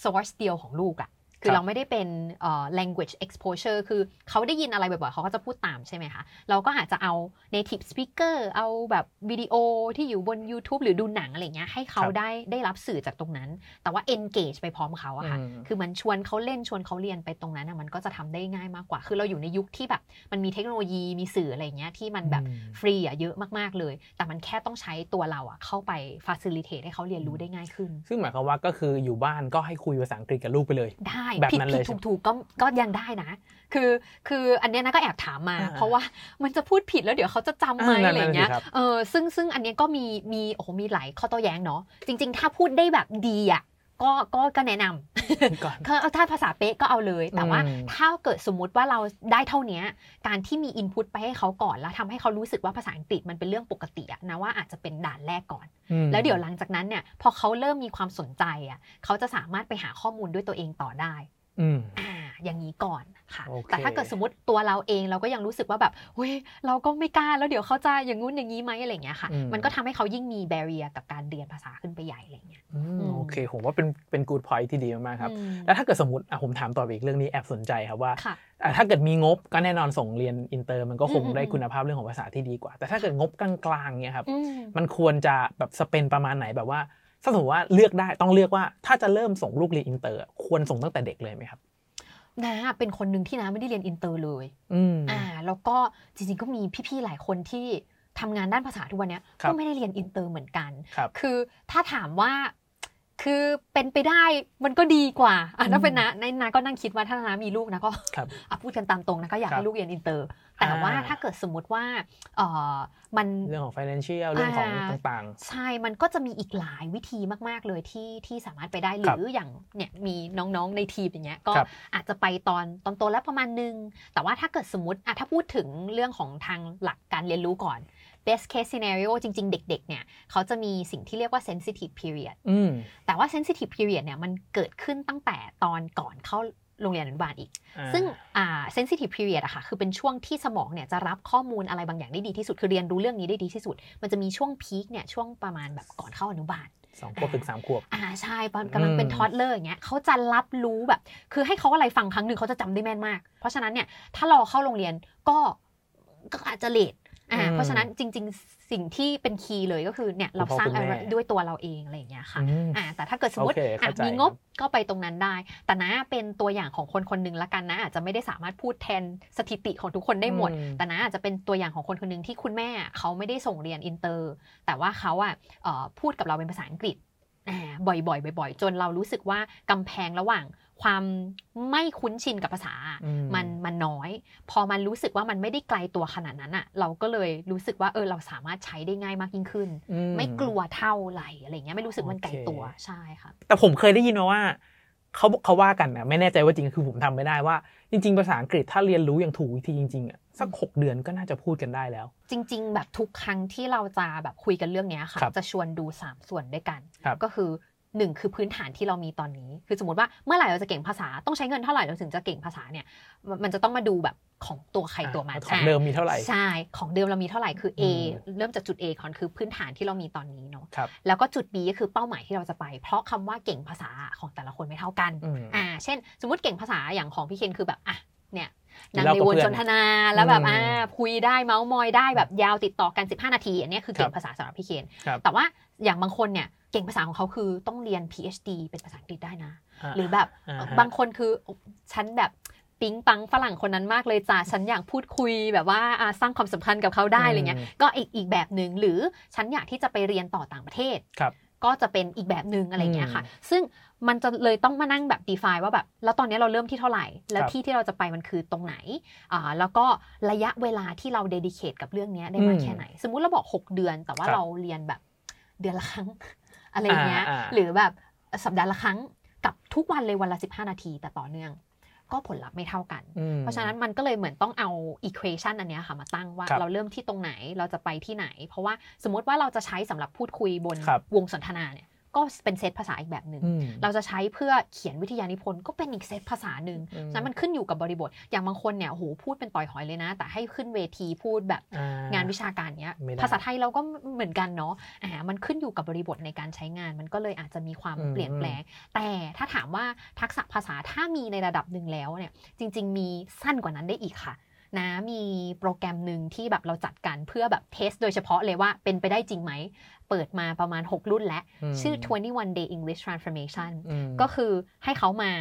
source เดียวของลูกอะ คือครับเราไม่ได้เป็นเอ่อ language exposure คือเขาได้ยินอะไรบ่อยๆเขาก็จะพูดตามใช่ไหมคะ เราก็อาจจะเอา native speaker เอาแบบวิดีโอที่อยู่บน YouTube หรือดูหนังอะไรเงี้ยให้เขาครับได้ได้รับสื่อจากตรงนั้น แต่ว่า engage ไปพร้อมเขาอะค่ะอืมคือมันชวนเขาเล่นชวนเขาเรียนไปตรงนั้นอะมันก็จะทำได้ง่ายมากกว่า คือเราอยู่ในยุคที่แบบมันมีเทคโนโลยีมีสื่ออะไรเงี้ยที่มันแบบอืมฟรีอะเยอะมากๆเลย แต่มันแค่ต้องใช้ตัวเราอะเข้าไป facilitate ให้เขาเรียนรู้ได้ง่ายขึ้น ซึ่งหมายความว่าก็คืออยู่บ้านก็ให้คุยภาษาอังกฤษกับลูกไปเลยได้แบบผิดนั้นผิเลดยใช่ถูไหมกถูกก็ก็ยังได้นะ คือคืออันเนี้ยนะก็แอบถามมา อ่าเพราะว่ามันจะพูดผิดแล้วเดี๋ยวเขาจะจำไหมอ่านั่นอะไรเงี้ยนั่นสิครับเออซึ่งซึ่งอันเนี้ยก็มีมีโอ้โหมีหลายข้อโต้แย้งเนาะจริง ๆ ถ้าพูดได้แบบดีอะ ก็ก็ก็แนะนำก่อนคือถ้าภาษาเป๊ะก็เอาเลย แต่ว่าอืมถ้าเกิดสมมุติว่าเราได้เท่าเนี้ยการที่มีอินพุตไปให้เขาก่อน แล้วทำให้เขารู้สึกว่าภาษาอังกฤษมันเป็นเรื่องปกติอะนะว่าอาจจะเป็นด่านแรกก่อนอืมแล้วเดี๋ยวหลังจากนั้นเนี่ยพอเขาเริ่มมีความสนใจอะเขาจะสามารถไปหาข้อมูลด้วยตัวเองต่อได้อืมอ่า อย่างนี้ก่อนค่ะโอเคแต่ถ้าเกิดสมมติตัวเราเองเราก็ยังรู้สึกว่าแบบเฮ้ยเราก็ไม่กล้าแล้วเดี๋ยวเขาจะอย่างงู้นอย่างนี้ไหมอะไรอย่างเงี้ยค่ะอืมมันก็ทำให้เขายิ่งมี barrier กับการเรียนภาษาขึ้นไปใหญ่อะไรอย่างเงี้ยอืมอืมโอเคผมว่าเป็นเป็นกูดพอยที่ดีมากๆครับอืมแล้วถ้าเกิดสมมติอะผมถามต่อไปอีกเรื่องนี้แอบสนใจครับว่าค่ะอะถ้าเกิดมีงบก็แน่นอนส่งเรียนอินเตอร์มันก็คงอืมได้อืมคุณภาพเรื่องของภาษาที่ดีกว่า แต่ถ้าเกิดงบกลางๆเนี่ยครับอืมมันควรจะแบบ spend ประมาณไหนแบบว่าถ้าสมมติว่าเลือกได้ต้องเลือกว่าถ้าจะเริ่มส่งลูกเรียนอินเตอร์ ควรส่งตั้งแต่เด็กเลยไหมครับ น้าเป็นคนหนึ่งที่น้าไม่ได้เรียนอินเตอร์เลยอืมอ่า แล้วก็จริงๆก็มีพี่ๆหลายคนที่ทำงานด้านภาษาทุกวันเนี้ยครับก็ไม่ได้เรียนอินเตอร์เหมือนกันครับคือถ้าถามว่า คือเป็นไปได้มันก็ดีกว่าอะถ้าเป็นนะในน้าก็นั่งคิดว่าถ้าน้ามีลูกนะก็ครับอะพูดกันตามตรงนะก็อยากครับให้ลูกเรียนอินเตอร์ แต่ว่าอ่าถ้าเกิดสมมุติว่าเออมันเรื่องของ financial เรื่องของอ่าต่างใช่มันก็จะมีอีกหลายวิธีมากๆเลยที่ที่สามารถไปได้หครับรืออย่างเนี่ยมีน้องๆในทีมอย่างเงี้ยก็ครับอาจจะไปตอนตอนโตแล้วประมาณนึง แต่ว่าถ้าเกิดสมมติอะถ้าพูดถึงเรื่องของทางหลักการเรียนรู้ก่อน best case scenario จริง ๆ เด็ก ๆ เนี่ยเขาจะมีสิ่งที่เรียกว่า sensitive period ๆอืมแต่ว่า sensitive period เนี่ยมันเกิดขึ้นตั้งแต่ตอนก่อนเข้าโรงเรียนอนุบาลอีกอ่าซึ่งอ่า sensitive period อะค่ะ คือเป็นช่วงที่สมองเนี่ยจะรับข้อมูลอะไรบางอย่างได้ดีที่สุด คือเรียนรู้เรื่องนี้ได้ดีที่สุด มันจะมีช่วงพีคเนี่ยช่วงประมาณแบบก่อนเข้าอนุบาลสองขวบถึงสามขวบ อ่าใช่ตอนกำลังเป็นอืมทอดเลอร์อย่างเงี้ยเขาจะรับรู้แบบ คือให้เขาอะไรฟังครั้งหนึ่งเขาจะจำได้แม่นมาก เพราะฉะนั้นเนี่ยถ้ารอเข้าโรงเรียนก็ก็อาจจะเลท อ่าอืมเพราะฉะนั้นจริง ๆ สิ่งที่เป็นคีย์เลยก็คือเนี่ยเราคุณพ่อสร้างคุณแม่อะไรด้วยตัวเราเองอะไรอย่างเงี้ยค่ะอืมอ่าแต่ถ้าเกิดสมมติโอเคอะเข้าใจมีงบก็ไปตรงนั้นได้ แต่น้าเป็นตัวอย่างของคนคนหนึ่งละกันนะอาจจะไม่ได้สามารถพูดแทนสถิติของทุกคนได้หมดอืมแต่น้าอาจจะเป็นตัวอย่างของคนคนหนึ่งที่คุณแม่เขาไม่ได้ส่งเรียนอินเตอร์ แต่ว่าเขาอะเอ่อพูดกับเราเป็นภาษาอังกฤษอ่าบ่อยๆบ่อยๆ จนเรารู้สึกว่ากำแพงระหว่าง ความไม่คุ้นชินกับภาษาอืมมันมันน้อย พอมันรู้สึกว่ามันไม่ได้ไกลตัวขนาดนั้นอะเราก็เลยรู้สึกว่าเออเราสามารถใช้ได้ง่ายมากยิ่งขึ้นอืไม่กลัวเท่าไหร่อะไรเงี้ยไม่รู้สึกมันไกลตัวโอเคใช่ค่ะแต่ผมเคยได้ยินมาว่าเขาเขาว่ากันนะไม่แน่ใจว่าจริงคือผมทำไม่ได้ว่า จริง ๆ ภาษาอังกฤษถ้าเรียนรู้อย่างถูกวิธีจริงๆอะสักหกเดือนก็น่าจะพูดกันได้แล้ว จริง ๆ แบบทุกครั้งที่เราจะแบบคุยกันเรื่องเนี้ยค่ะครับจะชวนดู 3 ส่วนด้วยกันครับก็คือ หนึ่งคือพื้นฐานที่เรามีตอนนี้ คือสมมติว่าเมื่อไหร่เราจะเก่งภาษาต้องใช้เงินเท่าไหร่เราถึงจะเก่งภาษาเนี่ย มันมันจะต้องมาดูแบบของตัวใครตัวมันของเดิมมีเท่าไหร่ใช่ของเดิมเรามีเท่าไหร่คือ A อืมเริ่มจากจุด A ก่อนคือพื้นฐานที่เรามีตอนนี้เนาะครับแล้วก็จุด B ก็คือเป้าหมายที่เราจะไป เพราะคำว่าเก่งภาษาของแต่ละคนไม่เท่ากันอืมอ่าเช่น สมมติเก่งภาษาอย่างของพี่เคนคือแบบอะเนี่ยกิ นนั่งเหล้าในกับวนเพื่อนสนทนาแล้วแบบอืมอ่าคุยได้เมาส์มอยได้แบบยาวติดต่อกัน 15 นาที อันเนี้ยคือเก่คงรับภาษาสำหรับพี่เคนครับแต่ว่าอย่างบางคนเนี่ยเก่งภาษาของเขาคือต้องเรียน PhD เป็นภาษาอังกฤษได้นะาหรือแบบอ่าฮะบางคนคือฉันแบบปิ๊งปังฝรั่งคนนั้นมากเลยจ้าฉันอยากพูดคุยแบบว่าอ่าสร้างความสัมพันธ์กับเขาได้อะไรเงี้ยอืมก็อีกอีกแบบหนึ่งหรือฉันอยากที่จะไปเรียนต่อต่างประเทศครับ ก็จะเป็นอีกแบบหนึ่งอะไรเงี้ยค่ะอืมซึ่งมันจะเลยต้องมานั่งแบบ define ว่าแบบ แล้วตอนนี้เราเริ่มที่เท่าไหร่ แล้วครับที่ที่เราจะไปมันคือตรงไหนอ่าแล้วก็ระยะเวลาที่เรา dedicate กับเรื่องเนี้ยได้มากอืมแค่ไหน สมมุติเราบอก 6 เดือน แต่ว่าครับเราเรียนแบบเดือนละครั้งอะไรเงี้ยอ่าอ่าหรือแบบสัปดาห์ละครั้งกับทุกวันเลยวันละ 15 นาทีแต่ต่อเนื่อง ก็ผลลัพธ์ไม่เท่ากันอืมเพราะฉะนั้นมันก็เลยเหมือนต้องเอา equation อันเนี้ยค่ะมาตั้งว่าครับเราเริ่มที่ตรงไหนเราจะไปที่ไหน เพราะว่าสมมติว่าเราจะใช้สำหรับพูดคุยบนครับวงสนทนาเนี่ย ก็เป็นเซตภาษาอีกแบบหนึ่งอืมเราจะใช้เพื่อเขียนวิทยานิพนธ์ก็เป็นอีกเซตภาษาหนึ่งอืมฉะนั้นมันขึ้นอยู่กับบริบท อย่างบางคนเนี่ยโอ้โหพูดเป็นต่อยหอยเลยนะ แต่ให้ขึ้นเวทีพูดแบบอ่งานวิชาการเนี้ยไม่ได้ภาษาไทยเราก็เหมือนกันเนาะอ่ามันขึ้นอยู่กับบริบทในการใช้งาน มันก็เลยอาจจะมีความอืมเปลี่ยนแปลง แต่ถ้าถามว่าทักษะภาษาถ้ามีในระดับหนึ่งแล้วเนี่ยจริง ๆ มีสั้นกว่านั้นได้อีกค่ะนะมีโปรแกรมหนึ่งที่แบบเราจัดกันเพื่อแบบ test โดยเฉพาะเลยว่าเป็นไปได้จริงไหม เปิดมาประมาณ 6 รุ่นแล้วมชื่อ 21 day English transformation อืมก็คือให้เขามา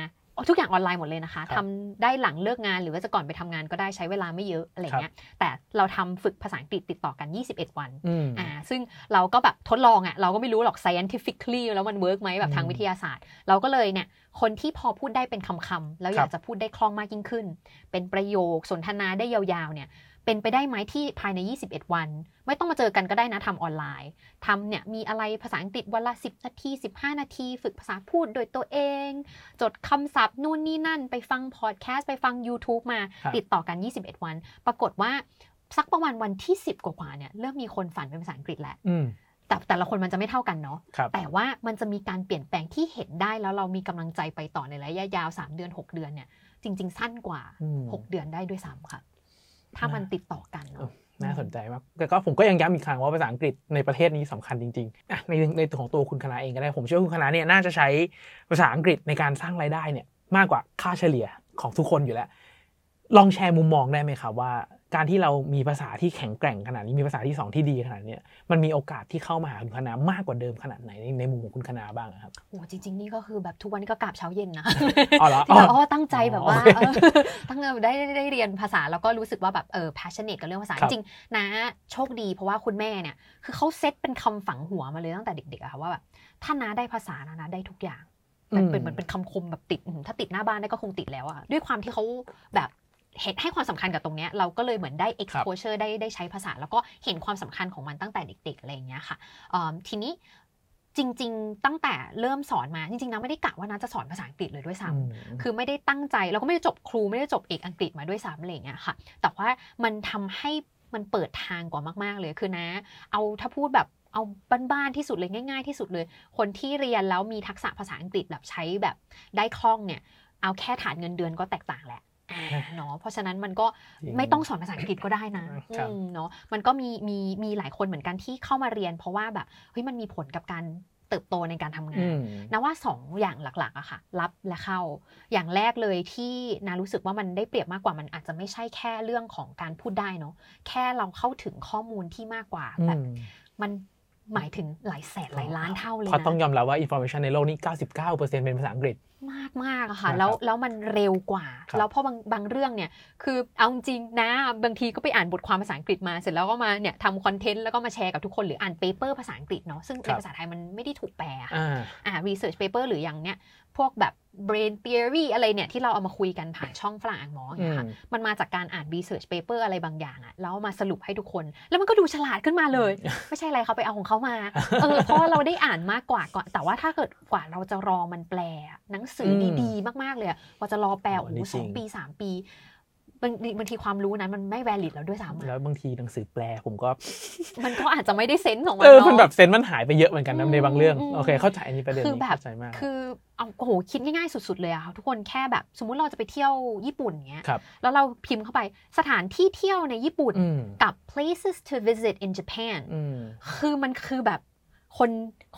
ทุกอย่างออนไลน์หมดเลยนะคะครับทำได้หลังเลิกงานหรือว่าจะก่อนไปทำงานก็ได้ใช้เวลาไม่เยอะอะไรเงี้ยแต่เราทำฝึกภาษาอังกฤษติดต่อกัน 21 วันอืมอ่าซึ่งเราก็แบบทดลองอะ่ะเราก็ไม่รู้หรอก scientifically แล้วมัน work ไหมแบบทางอืมวิทยาศาสตร์ เราก็เลยเนี่ยคนที่พอพูดได้เป็นคำๆแล้วอยาครักบจะพูดได้คล่องมากยิ่งขึ้น เป็นประโยคสนทนาได้ยาวๆเนี่ย เป็นไปได้ไหมที่ภายใน 21 วัน ไม่ต้องมาเจอกันก็ได้นะทำออนไลน์ทำเนี่ยมีอะไรภาษาอังกฤษวันละ 10 นาที 15 นาที ฝึกภาษาพูดโดยตัวเอง จดคำศัพท์นู่นนี่นั่น ไปฟังพอดแคสต์ไปฟัง YouTube มาครับติดต่อกัน 21 วัน ปรากฏว่าสักประมาณวันที่ 10 กว่าๆเนี่ยเริ่มมีคนฝันเป็นภาษาอังกฤษแล้วอืมแต่แต่ละคนมันจะไม่เท่ากันเนาะครับแต่ว่ามันจะมีการเปลี่ยนแปลงที่เห็นได้แล้วเรามีกำลังใจไปต่อในระยะยาว 3 เดือน 6 เดือนเนี่ยจริง ๆ สั้นกว่าอืม6เดือนได้ด้วยซ้ำค่ะ ถ้ามันติดต่อกันเนาะน่าสนใจมากแต่ก็ผมก็ยังย้ำอีกครั้งว่าภาษาอังกฤษในประเทศนี้สำคัญจริงๆอะในในตัวของตัวคุณคณะเองก็ได้ผมเชื่อว่าคุณคณะเนี่ยน่าจะใช้ภาษาอังกฤษในการสร้างรายได้เนี่ยมากกว่าค่าเฉลี่ยของทุกคนอยู่แล้ว ลองแชร์มุมมองได้ไหมครับว่า การที่เรามีภาษาที่แข็งแกร่งขนาดนี้มีภาษาที่สองที่ดีขนาดเนี้ยมันมีโอกาสที่เข้ามาหาคุณคณะมากกว่าเดิมขนาดไหนในในมุมของคุณคณะบ้างอะครับโอ้จริง ๆ นี่ก็คือแบบทุกวันนี้ก็กราบเช้าเย็นนะอ๋อเหรอที่แบบอ๋อ๋ออตั้งใจแบบว่าโอเคเออตั้งใจได้ได้ได้เรียนภาษาแล้วก็รู้สึกว่าแบบเออ passionate กับเรื่องภาษาครัจบริงๆนะโชคดีเพราะว่าคุณแม่เนี่ยคือเขาเซตเป็นคำฝังหัวมาเลยตั้งแต่เด็กๆอะค่ะว่าแบบถ้าน้าได้ภาษานะนะได้ทุกอย่างมันเป็นเหมือนเป็นคำคมแบบติดอืมถ้าติดหน้าบ้านได้ก็คงติดแล้วอะด้วยความที่เขาแบบ เห็นให้ความสำคัญกับตรงเนี้ยเราก็เลยเหมือนได้ exposure ได้ได้ใช้ภาษา แล้วก็เห็นความสำคัญของมันตั้งแต่เด็กๆอะไรอย่างเงี้ยค่ะเอิ่มทีนี้จริง ๆ ตั้งแต่เริ่มสอนมาจริงๆนะไม่ได้กะว่านะจะสอนภาษาอังกฤษเลยด้วยซ้ำอืมคือไม่ได้ตั้งใจแล้วก็ไม่ได้จบครูไม่ได้จบเอกอังกฤษมาด้วยซ้ำอะไรอย่างเงี้ยค่ะ แต่ว่ามันทำให้มันเปิดทางกว่ามาก ๆ เลยคือนะ เอาถ้าพูดแบบเอาบ้านๆที่สุดเลยง่าย ๆ ที่สุดเลย คนที่เรียนแล้วมีทักษะภาษาอังกฤษแบบใช้แบบได้คล่องเนี่ยเอาแค่ฐานเงินเดือนก็แตกต่างแหละอ่า เนาะเพราะฉะนั้นมันก็จริงไม่ต้องสอนภาษาอังกฤษก็ได้นะครับอืมเนาะมันก็มีมีมีหลายคนเหมือนกันที่เข้ามาเรียน เพราะว่าแบบเฮ้ยมันมีผลกับการเติบโตในการทำงาอืนมนะว่าสองอย่างหลักๆอะค่ะ รับและเข้า อย่างแรกเลยที่นารู้สึกว่ามันได้เปรียบมากกว่ามันอาจจะไม่ใช่แค่เรื่องของการพูดได้เนาะแค่เราเข้าถึงข้อมูลที่มากกว่าอืแบบมมัน หมายถึงหลายแสนหลายล้านเท่าเลยเพราะต้องนะยอมรับว่า information ในโลกนี้ 99%เป็นภาษาอังกฤษมากมากๆอะค่ะนะครับแล้วแล้วมันเร็วกว่าครับแล้วพอบางบางเรื่องเนี่ย คือเอาจริงๆนะบางทีก็ไปอ่านบทความภาษาอังกฤษมาเสร็จแล้วก็มาเนี่ยทำคอนเทนต์แล้วก็มาแชร์กับทุกคนหรืออ่านเปเปอร์ภาษาอังกฤษเนาะซึ่งคในรับภาษาไทยมันไม่ได้ถูกแปลอะอ่าอ่า research paper หรืออย่างเนี้ย พวกแบบ brain theory อะไรเนี่ยที่เราเอามาคุยกันผ่านช่องฝรั่งอ่านหมออย่างเงี้ยค่ะอืมมันมาจากการอ่าน research paper อะไรบางอย่างอะแล้วเอามาสรุปให้ทุกคน แล้วมันก็ดูฉลาดขึ้นมาเลย ไม่ใช่อะไรเขาไปเอาของเขามาเออเพราะว่าเราได้อ่านมากกว่าก่อน แต่ว่าถ้าเกิดกว่าเราจะรอมันแปลอะหนังสือมดีๆ มากๆเลยอะกว่าจะรอแปลอ๋อโอ้อันนี้โหสองจริงปีสามปี บางบางทีความรู้นั้นมันไม่ valid แล้วด้วยซ้ำอะแล้วบางทีหนังสือแปลผมก็ มันก็อาจจะไม่ได้เซนส์ของมันเออเนาะมันแบบเซนส์มันหายไปเยอะเหมือนกันนะอืมในบางเรื่องอืมโอเคเข้าใจอันนี้ประเด็นคือนี้แบบเข้าใจมากคือเอาโอ้โหคิดง่ายๆสุด ๆ เลยอะค่ะทุกคนแค่แบบ สมมุติเราจะไปเที่ยวญี่ปุ่นอย่างเงี้ยครับแล้วเราพิมพ์เข้าไปสถานที่เที่ยวในญี่ปุ่นอืมกับ places to visit in Japan อืมคือมันคือแบบคน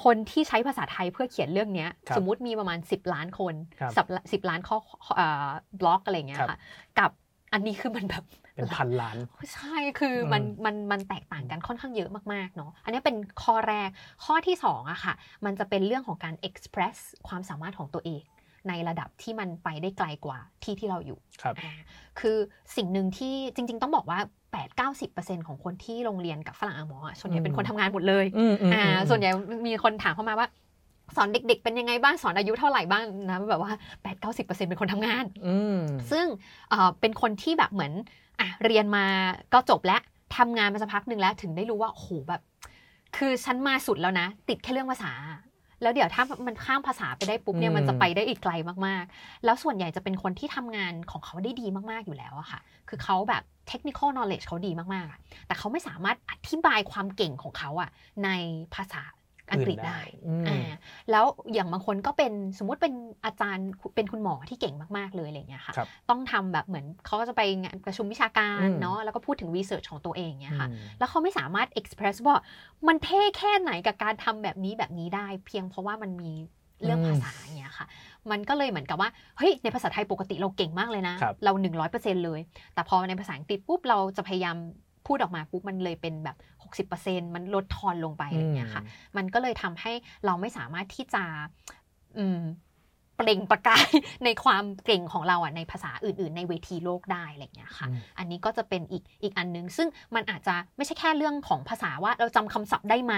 คนที่ใช้ภาษาไทยเพื่อเขียนเรื่องเนี้ยครับสมมุติมีประมาณ 10 ล้านคนครับสับสิบล้านข้อเอ่อบล็อกอะไรเงี้ยครับค่ะ กับ อันนี้คือมันแบบเป็นพันล้าน ใช่คืออมมันมันมันแตกต่างกันค่อนข้างเยอะมากๆเนาะอันนี้เป็นข้อแรกข้อที่สองอะค่ะ มันจะเป็นเรื่องของการ express ความสามารถของตัวเอง ในระดับที่มันไปได้ไกลกว่าที่ที่เราอยู่ครับอ่าคือสิ่งหนึ่งที่จริง ๆ ต้องบอกว่า8-90%ของคนที่โรงเรียนกับฝรั่งอ่างหมออะส่วนใหญ่เป็นคนทำงานหมดเลยอืมอืมอ่าอืมส่วนใหญ่มีคนถามเข้ามาว่า สอนเด็ก ๆ เป็นยังไงบ้างสอนอายุเท่าไหร่บ้างนะแบบว่า 8-90%เป็นคนทำงานอืมซึ่งเอ่อเป็นคนที่แบบเหมือนอะเรียนมาก็จบแล้วทำงานมาสักพักหนึ่งแล้วถึงได้รู้ว่าโอ้โหแบบ คือฉันมาสุดแล้วนะ ติดแค่เรื่องภาษา แล้วเดี๋ยวถ้ามันข้ามภาษาไปได้ปุ๊บเนี่ยอืมมันจะไปได้อีกไกลมากๆ แล้วส่วนใหญ่จะเป็นคนที่ทำงานของเขาได้ดีมากๆอยู่แล้วอะค่ะ คือเขาแบบ technical knowledge เขาดีมากๆอะแต่เขาไม่สามารถอธิบายความเก่งของเขาอะในภาษา อังกฤษได้อืมอ่าแล้วอย่างบางคนก็เป็นสมมุติเป็นอาจารย์เป็นคุณหมอที่เก่งมากๆเลยอะไรอย่างเงี้ยค่ะครับต้องทำแบบเหมือนเขาก็จะไปงานประชุมวิชาการอืมเนาะแล้วก็พูดถึงรีเสิร์ชของตัวเองเนี่ยค่ะอืมแล้วเขาไม่สามารถ express ว่ามันเท่แค่ไหนกับการทำแบบนี้แบบนี้ได้ เพียงเพราะว่ามันมีเรื่องอืมภาษาอย่างเงี้ยค่ะ มันก็เลยเหมือนกับว่า เฮ้ย ในภาษาไทยปกติเราเก่งมากเลยนะครับเรา 100%เลย แต่พอในภาษาอังกฤษปุ๊บ เราจะพยายาม พูดออกมาปุ๊บมันเลยเป็นแบบ 60%มันลดทอนลงไปอะไรอย่างเงี้ยค่ะ มันก็เลยทำให้เราไม่สามารถที่จะอืมเปล่งประกายในความเก่งของเราอะในภาษาอื่น ๆ ในเวทีโลกได้อะไรอย่างเงี้ยค่ะอืมอันนี้ก็จะเป็นอีกอีกอันนึง ซึ่งมันอาจจะไม่ใช่แค่เรื่องของภาษาว่าเราจำคำศัพท์ได้ไหม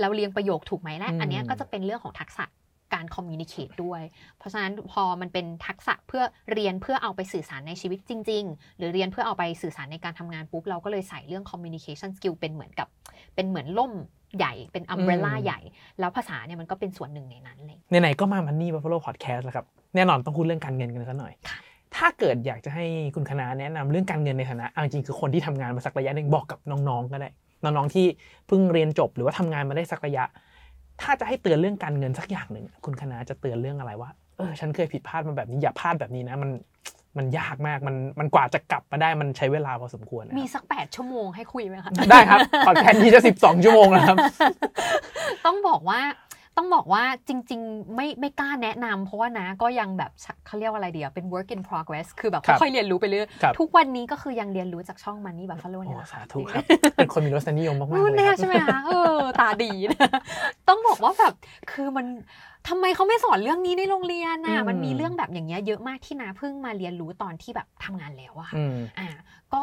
เราเรียงประโยคถูกไหมและอืมอันเนี้ยก็จะเป็นเรื่องของทักษะ การคอมมิวนิเคตด้วย เพราะฉะนั้นพอมันเป็นทักษะเพื่อเรียนเพื่อเอาไปสื่อสารในชีวิตจริง ๆ หรือเรียนเพื่อเอาไปสื่อสารในการทำงานปุ๊บ เราก็เลยใส่เรื่อง communication skill เป็นเหมือนกับ เป็นเหมือนล่มใหญ่เป็น umbrella อืมใหญ่ แล้วภาษาเนี่ยมันก็เป็นส่วนหนึ่งในนั้นเลยไหนๆก็มามันนี่บัฟฟ a โลพอดแคสต์แล้วครับ แน่นอนต้องพูดเรื่องการเงินกันสักหน่อย ถ้าเกิดอยากจะให้คุณคณะแนะนำเรื่องการเงินในฐานะเอาจริงคือคนที่ทำงานมาสักระยะหนึ่งบอกกับน้องๆก็ได้น้องๆที่เพิ่งเรียนจบหรือว่าทำงานมาได้สักระยะ ถ้าจะให้เตือนเรื่องการเงินสักอย่างหนึ่งคุณคณะจะเตือนเรื่องอะไรว่าเออฉันเคยผิดพลาดมาแบบนี้อย่าพลาดแบบนี้นะมันมันยากมากมันมันกว่าจะกลับมาได้มันใช้เวลาพอสมควรนะมีครับสัก 8 ชั่วโมงให้คุยไหมคะได้ครับพอดแคสต์นี้จะ 12 ชั่วโมงแล้วครับ ต้องบอกว่า ต้องบอกว่าจริง ๆ ไม่ไม่กล้าแนะนำเพราะว่านะก็ยังแบบเขาเรียกว่าอะไรเดียวเป็น work in progress คือแบบครับค่อยๆเรียนรู้ไปเรื่อยครับทุกวันนี้ก็คือยังเรียนรู้จากช่องมันนี่แบบฟ l โลโอ้นี่แหละสาธุครับ เป็นคนมีรสนิยมมากๆนู่นเลยแน่ครับใช่ไหมคะเออตาดีนะต้องบอกว่าแบบคือมันทำไมเขาไม่สอนเรื่องนี้ในโรงเรียนอืน่ะมมันมีเรื่องแบบอย่างเงี้ยเยอะมากที่นาเพิ่งมาเรียนรู้ตอนที่แบบทำงานแล้วอะค่ะอืมอ่าก็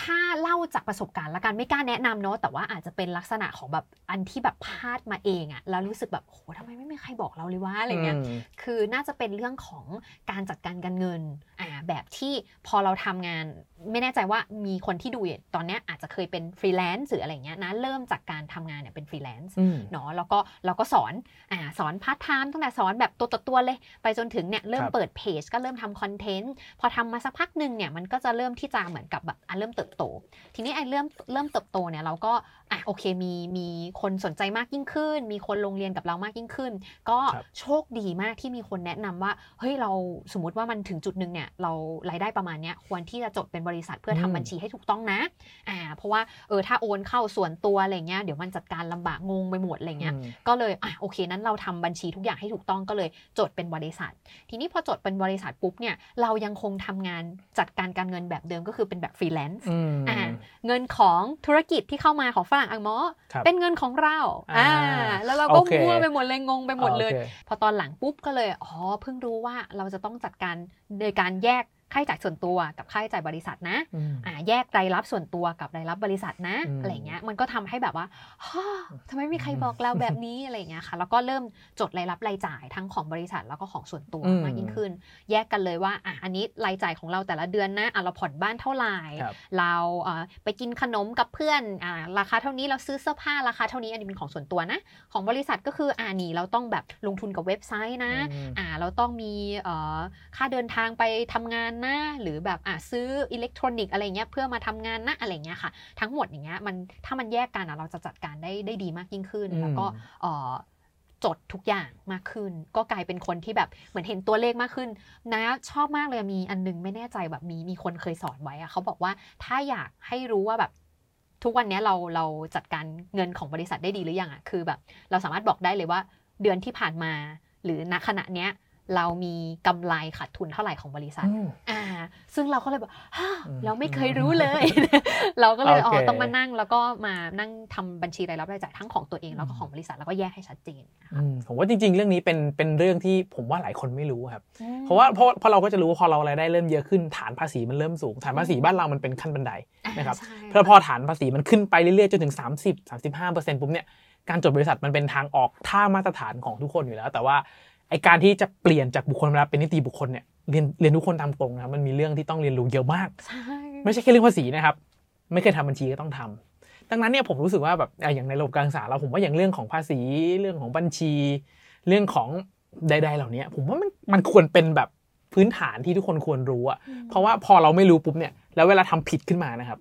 ถ้าเล่าจากประสบการณ์ละกันไม่กล้าแนะนำเนาะแต่ว่าอาจจะเป็นลักษณะของแบบอันที่แบบพลาดมาเองอะแล้วรู้สึกแบบโหทำไมไม่มีใครบอกเราเลยว่าอะไรเงี้ยมคือน่าจะเป็นเรื่องของการจัดการการเงินอ่าแบบที่พอเราทำงานไม่แน่ใจว่ามีคนที่ดูอยู่ตอนเนี้ยอาจจะเคยเป็นฟรีแลนซ์หรืออะไรเงี้ยนะเริ่มจากการทำงานเนี่ยเป็นฟรีแลนซ์อืมเนาะแล้วก็เราก็สอนอ่าสอนพาร์ทไทม์ตั้งแต่สอนแบบตัวต่อตัวเลย ไปจนถึงเนี่ยเริ่มครับเปิดเพจก็เริ่มทำคอนเทนต์พอทำมาสักพักหนึ่งเนี่ยมันก็จะเริ่มที่จะเหมือนกับแบบอะเริ่มเติบโต ทีนี้ไอ้เริ่มเริ่มเติบโตเนี่ยเราก็อะโอเคมีมีคนสนใจมากยิ่งขึ้น มีคนลงเรียนกับเรามากยิ่งขึ้น ก็ครับโชคดีมากที่มีคนแนะนำว่าเฮ้ยเราสมมติว่ามันถึงจุดหนึ่งเนี่ยเรารายได้ประมาณเนี้ยควรที่จะจดเป็นบริษัทเพื่อทำอืมบัญชีให้ถูกต้องนะอ่าเพราะว่าเออถ้าโอนเข้าส่วนตัวอะไรเงี้ยเดี๋ยวมันจัดการลำบากงงไปหมดอะไรเงี้ยอืมก็เลยอะโอเคนั้นเราทำบัญชีทุกอย่างให้ถูกต้องก็เลยจดเป็นบริษัท ทีนี้พอจดเป็นบริษัทปุ๊บเนี่ยเรายังคงทำงานจัดการการเงินแบบเดิมก็คือเป็นแบบฟรีแลนซ์อืมอ่าเงินของธุรกิจที่เข้ามาของฝรั่งอังมอครับเป็นเงินของเราอ่าแล้วเราก็โอเคมั่วไปหมดเลยงงไปหมดเลยโอคพอตอนหลังปุ๊บก็เลยอ๋อเพิ่งรู้ว่าเราจะต้องจัดการโดยการแยก ค่าใช้จ่ายส่วนตัวกับค่าใช้จ่ายบริษัทนะอืมอ่าแยกรายรับส่วนตัวกับรายรับบริษัทนะอืมอะไรเงี้ยมันก็ทำให้แบบว่าฮ่าทำไมไม่มีใครบอกเราแบบนี้อะไรเงี้ยค่ะ แล้วก็เริ่มจดรายรับรายจ่ายทั้งของบริษัทแล้วก็ของส่วนตัวอืมมากยิ่งขึ้น แยกกันเลยว่าอะอันนี้รายจ่ายของเราแต่ละเดือนนะอะเราผ่อนบ้านเท่าไหร่ครับเราเอ่อไปกินขนมกับเพื่อนอ่าราคาเท่านี้เราซื้อเสื้อผ้าราคาเท่านี้อันนี้เป็นของส่วนตัวนะ ของบริษัทก็คืออ่านี่เราต้องแบบลงทุนกับเว็บไซต์นะอืมอ่าเราต้องมีเอ่อค่าเดินทางไปทำงานนะ หรือแบบอ่าซื้ออิเล็กทรอนิกส์อะไรเงี้ยเพื่อมาทำงานนะอะไรเงี้ยค่ะ ทั้งหมดอย่างเงี้ยมันถ้ามันแยกกันอะเราจะจัดการได้ได้ดีมากยิ่งขึ้นอืมแล้วก็เอ่อจดทุกอย่างมากขึ้น ก็กลายเป็นคนที่แบบเหมือนเห็นตัวเลขมากขึ้น นะชอบมากเลยมีอันนึงไม่แน่ใจแบบมีมีคนเคยสอนไว้อะเขาบอกว่าถ้าอยากให้รู้ว่าแบบทุกวันเนี้ยเราเราจัดการเงินของบริษัทได้ดีหรือยังอะคือแบบ เราสามารถบอกได้เลยว่าเดือนที่ผ่านมา หรือณขณะเนี้ย เรามีกำไรขาดทุนเท่าไหร่ของบริษัทอืมอ่า ซึ่งเราก็เลยแบบฮ่าอืมเราไม่เคยรู้เลย เราก็เลยโออ๋เคอต้องมานั่งแล้วก็มานั่งทำบัญชีรายรับรายจ่ายทั้งของตัวเองแล้วก็ของบริษัทแล้วก็แยกให้ชัดเจนนะคะอืมผมว่าจริง ๆ เรื่องนี้เป็นเป็นเรื่องที่ผมว่าหลายคนไม่รู้ครับ เพราะว่าเพราะเพราะเราก็จะรู้ว่าพอเรารายได้เริ่มเยอะขึ้นฐานภาษีมันเริ่มสูงฐานภาษีบ้านเรามันเป็นขั้นบันไดนะครับใช่เพราะพอฐานภาษีมันขึ้นไปเรื่อยๆจนถึง 30 35เปอร์เซ็นต์ปุ๊บเนี่ยการจดบริษัทมันเป็นทางออกท่ามาตรฐานของทุกคนอยู่แล้ว แต่ว่า ไอการที่จะเปลี่ยนจากบุคคลมาเป็นนิติบุคคลเนี่ยเรียนเรียนทุกคนตามตรงนะครับมันมีเรื่องที่ต้องเรียนรู้เยอะมากใช่ไม่ใช่แค่เรื่องภาษีนะครับ ไม่เคยทำบัญชีก็ต้องทำดังนั้นเนี่ยผมรู้สึกว่าแบบอะอย่างในระบบการศึกษาเราผมว่าอย่างเรื่องของภาษีเรื่องของบัญชี เรื่องของใด ๆ เหล่านี้ผมว่ามันมันควรเป็นแบบพื้นฐานที่ทุกคนควรรู้อะเพราะว่าพอเราไม่รู้ปุ๊บเนี่ย แล้วเวลาทำผิดขึ้นมานะครับ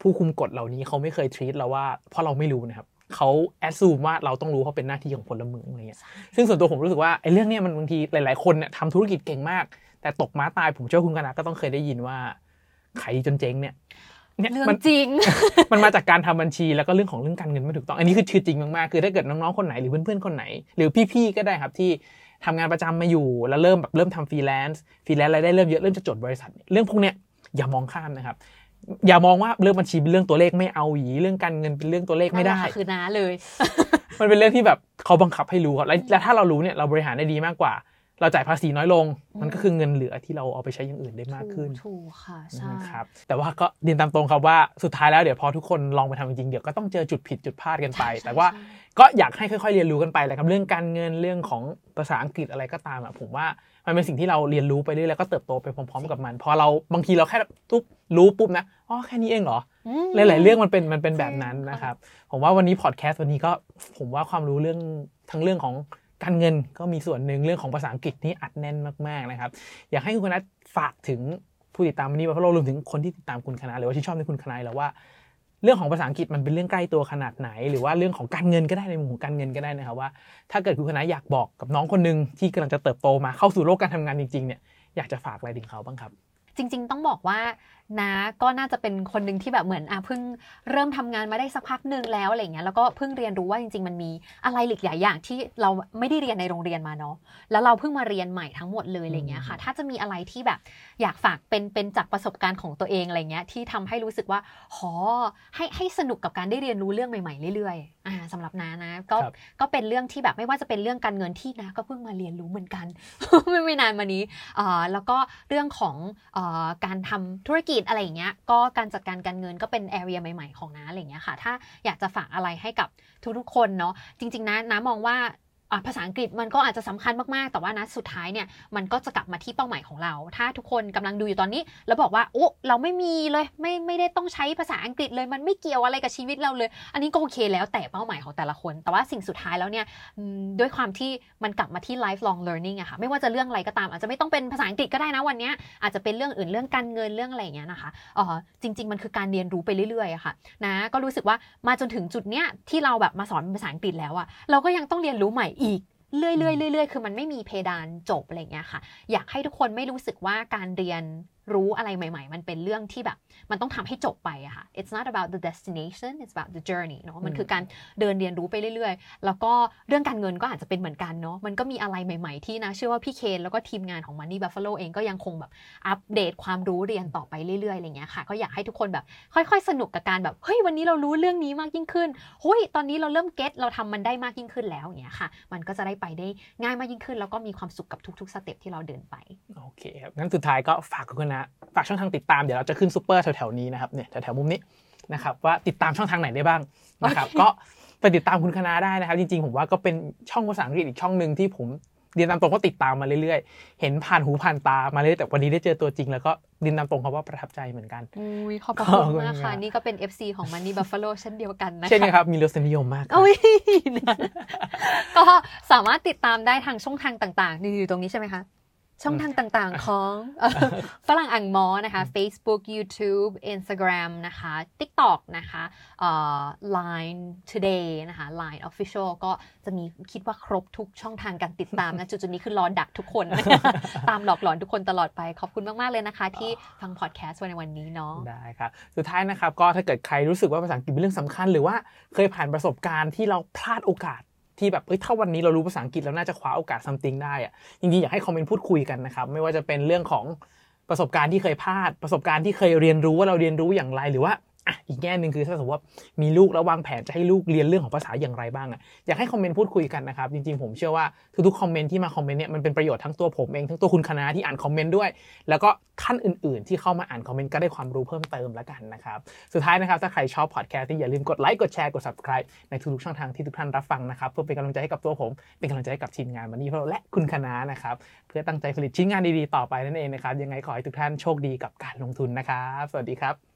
ผู้คุมกฎเหล่านี้เขาไม่เคยทรีตเราว่าเพราะเราไม่รู้นะครับ เขาแอดซูมว่าเราต้องรู้เพราะเป็นหน้าที่ของพลเมืองอะไรเงี้ยซึ่งส่วนตัวผมรู้สึกว่าไอ้เรื่องเนี้ยมันบางทีหลาย ๆ คนเนี่ยทำธุรกิจเก่งมาก แต่ตกม้าตายผมเชื่อว่าคุณกนาก็ต้องเคยได้ยินว่าขายดีจนเจ๊งเนี่ยเนี่ยเรื่องมันจริง มันมาจากการทำบัญชีแล้วก็เรื่องของเรื่องการเงินไม่ถูกต้อง อันนี้คือเรื่องจริงมากๆ คือถ้าเกิดน้องๆ คนไหนหรือเพื่อนๆ คนไหน หรือพี่ๆ ก็ได้ครับที่ทำงานประจำมาอยู่ แล้วเริ่มแบบเริ่มทำฟรีแลนซ์ ฟรีแลนซ์รายได้เริ่มเยอะ เริ่มจะจดบริษัทเนี่ยเรื่องพวกเนี้ยอย่ามองข้ามนะครับ อย่ามองว่าเรื่องบัญชีเป็นเรื่องตัวเลขไม่เอาอี๋เรื่องการเงินเป็นเรื่องตัวเลขไม่ได้นั่นแหละค่ะคือน้าเลย มันเป็นเรื่องที่แบบเขาบังคับให้รู้ครับและและถ้าเรารู้เนี่ยเราบริหารได้ดีมากกว่า เราจ่ายภาษีน้อยลง มันก็คือเงินเหลือที่เราเอาไปใช้อย่างอื่นได้มากขึ้นถูกค่ะใช่นะครับแต่ว่าก็เรียนตามตรงครับว่าสุดท้ายแล้วเดี๋ยวพอทุกคนลองไปทำจริงๆเดี๋ยวก็ต้องเจอจุดผิดจุดพลาดกันไปใช่แต่ว่าใช่ก็อยากให้ค่อย ๆ เรียนรู้กันไปแหละครับเรื่องการเงินเรื่องของภาษาอังกฤษอะไรก็ตามอะผมว่า มันเป็นสิ่งที่เราเรียนรู้ไปเรื่อยแล้วก็เติบโตไปพร้อมๆกับมัน พอเราบางทีเราแค่ทุบรู้ปุ๊บนะอ๋อแค่นี้เองเหรออืมหลายๆเรื่องมันเป็นมันเป็นแบบจริงนั้นค่ะนะครับ ผมว่าวันนี้พอดแคสต์วันนี้ก็ผมว่าความรู้เรื่องทั้งเรื่องของการเงินก็มีส่วนหนึ่งเรื่องของภาษาอังกฤษนี่อัดแน่นมากๆนะครับ อยากให้คุณคณะฝากถึงผู้ติดตามวันนี้ว่าเพราะเรารวมถึงคนที่ติดตามคุณคณะหรือว่าที่ชอบในคุณคณะแล้วว่า เรื่องของภาษาอังกฤษมันเป็นเรื่องใกล้ตัวขนาดไหน หรือว่าเรื่องของการเงินก็ได้ในมุมของการเงินก็ได้นะครับว่า ถ้าเกิดคุณคณะอยากบอกกับน้องคนหนึ่งที่กำลังจะเติบโตมาเข้าสู่โลกการทำงานจริงๆเนี่ยอยากจะฝากอะไรถึงเขาบ้างครับ จริง ๆ ต้องบอกว่า นะก็น่าจะเป็นคนหนึ่งที่แบบเหมือนอะเพิ่งเริ่มทำงานมาได้สักพักหนึ่งแล้วอะไรเงี้ยแล้วก็เพิ่งเรียนรู้ว่าจริง ๆ มันมีอะไรหลากหลายอย่างที่เราไม่ได้เรียนในโรงเรียนมาเนาะแล้วเราเพิ่งมาเรียนใหม่ทั้งหมดเลยอะไรเงี้ยค่ะ ถ้าจะมีอะไรที่แบบอยากฝากเป็นเป็นจากประสบการณ์ของตัวเองอะไรเงี้ยที่ทำให้รู้สึกว่าหอให้ให้สนุกกับการได้เรียนรู้เรื่องใหม่ๆเรื่อยๆอ่าสำหรับนานะก็ครับก็เป็นเรื่องที่แบบไม่ว่าจะเป็นเรื่องการเงินที่นะก็เพิ่งมาเรียนรู้เหมือนกันไม่ไม่นานมานี้เอ่อแล้วก็เรื่องของเออการทำธุรกิจอะไรอย่างเงี้ยก็การจัดการการเงินก็เป็นแอเรียใหม่ ๆ ของน้าอะไรอย่างเงี้ยค่ะ ถ้าอยากจะฝากอะไรให้กับทุกๆคนเนาะจริงๆนะน้ามองว่า ภาษาอังกฤษมันก็อาจจะสำคัญมากๆ แต่ว่านะสุดท้ายเนี่ยมันก็จะกลับมาที่เป้าหมายของเรา ถ้าทุกคนกำลังดูอยู่ตอนนี้ แล้วบอกว่าโอ้เราไม่มีเลยไม่ไม่ได้ต้องใช้ภาษาอังกฤษเลยมันไม่เกี่ยวอะไรกับชีวิตเราเลย อันนี้ก็โอเคแล้วแต่เป้าหมายของแต่ละคน แต่ว่าสิ่งสุดท้ายแล้วเนี่ยด้วยความที่มันกลับมาที่ lifelong learning อะค่ะไม่ว่าจะเรื่องอะไรก็ตาม อาจจะไม่ต้องเป็นภาษาอังกฤษก็ได้นะวันนี้อาจจะเป็นเรื่องอื่นเรื่องการเงินเรื่องอะไรอย่างเงี้ยนะคะเออจริง ๆ มันคือการเรียนรู้ไปเรื่อยๆอะค่ะนะก็รู้สึกว่ามาจนถึงจุดเนี้ยที่เราแบบมาสอนภาษาอังกฤษแล้วอะเราก็ยังต้องเรียนรู้ใหม่อีกเรื่อยๆเรื่อยๆคือมันไม่มีเพดานจบอะไรอย่างเงี้ยค่ะ อยากให้ทุกคนไม่รู้สึกว่าการเรียน รู้อะไรใหม่ ๆ มันเป็นเรื่องที่แบบ มันต้องทำให้จบไปอะค่ะ it's not about the destination it's about the journey เนอะมันคือการเดินเรียนรู้ไปเรื่อย ๆ แล้วก็เรื่องการเงินก็อาจจะเป็นเหมือนกันเนาะมันก็มีอะไรใหม่ ๆ ที่นะ เชื่อว่าพี่เคนแล้วก็ทีมงานของ Money Buffalo เองก็ยังคงแบบอัปเดตความรู้เรียนต่อไปเรื่อยๆอะไรเงี้ยค่ะ ก็อยากให้ทุกคนแบบ ค่อย ๆ สนุกกับการแบบเฮ้ยวันนี้เรารู้เรื่องนี้มากยิ่งขึ้นเฮ้ยตอนนี้เราเริ่ม get เราทำมันได้มากยิ่งขึ้นแล้วอย่างเงี้ยค่ะ มันก็จะได้ไปได้ง่ายมากยิ่งขึ้น แล้วก็มีความสุขกับทุกๆ step ที่เราเดินไปโอเคครับงั้นสุดท้ายก็ฝากคุณคะน้าฝากช่องทางติดตามเดี๋ยวเราจะขึ้นซูเปอร์แถวๆนี้นะครับเนี่ยแถวๆมุมนี้นะครับว่าติดตามช่องทางไหนได้บ้างนะครับโอเคก็ไปติดตามคุณคณะได้นะครับ จริงๆ ผมว่าก็เป็นช่องภาษาอังกฤษอีกช่องหนึ่งที่ผมเรียนตามตรงก็ติดตามมาเรื่อยๆ เห็นผ่านหูผ่านตามาเรื่อยๆแต่วันนี้ได้เจอตัวจริง แล้วก็เรียนตามตรงครับว่าประทับใจเหมือนกันอุ้ยขอบพระขอบคุคุณณมากค่ะครับนี่ก็เป็น FC ของ Money Buffalo เช่นเดียวกันนะคะ เช่นกันครับ มีรสนิยมมากครับโอ้ยนะก็สามารถติดตามได้ทางช่องทางต่างๆนี่อยู่ตรงนี้ใช่ไหมคะ ช่องทางต่างๆของเอ่อฝรั่งอ่างมอนะคะ Facebook YouTube Instagram นะคะ TikTok นะคะเอ่อ Line Today นะคะ Line Official ก็จะมีคิดว่าครบทุกช่องทางการติดตามนะจุดๆนี้คือรอดักทุกคน ตามหลอกหลอนทุกคนตลอดไป ขอบคุณมาก ๆ เลยนะคะ ที่ฟังพอดแคสต์ในวันนี้เนาะได้ครับ สุดท้ายนะครับ ก็ถ้าเกิดใครรู้สึกว่าภาษาอังกฤษเป็นเรื่องสำคัญ หรือว่าเคยผ่านประสบการณ์ที่เราพลาดโอกาส ที่แบบเอ้ยถ้าวันนี้เรารู้ภาษาอังกฤษแล้วน่าจะคว้าโอกาสซัมติงได้อะจริงๆอยากให้คอมเมนต์พูดคุยกันนะครับไม่ว่าจะเป็นเรื่องของประสบการณ์ที่เคยพลาดประสบการณ์ที่เคยเรียนรู้ว่าเราเรียนรู้อย่างไรหรือว่า อะอีกแง่หนึ่งคือถ้าสมมติว่ามีลูกแล้ววางแผนจะให้ลูกเรียนเรื่องของภาษาอย่างไรบ้างอะอยากให้คอมเมนต์พูดคุยกันนะครับ จริงๆผมเชื่อว่าทุกๆคอมเมนต์ที่มาคอมเมนต์เนี่ยมันเป็นประโยชน์ทั้งตัวผมเองทั้งตัวคุณคะน้าที่อ่านคอมเมนต์ด้วย แล้วก็ท่านอื่น ๆ ที่เข้ามาอ่านคอมเมนต์ก็ได้ความรู้เพิ่มเติมแล้วกันนะครับสุดท้ายนะครับถ้าใครชอบพอดแคสต์ที่อย่าลืมกดไลค์กดแชร์กด subscribe ในทุกๆช่องทางที่ทุกท่านรับฟังนะครับเพื่อเป็นกำลังใจให้กับตัวผม เป็นกำลังใจให้กับทีมงานวันนี้เพราและคุณคณะนะครับเพื่อตั้งใจผลิตชิ้นงานดีๆต่อไปนั่นเองนะครับยังไงขอให้ทุกท่านโชคดีกับการลงทุนนะครับ สวัสดีครับ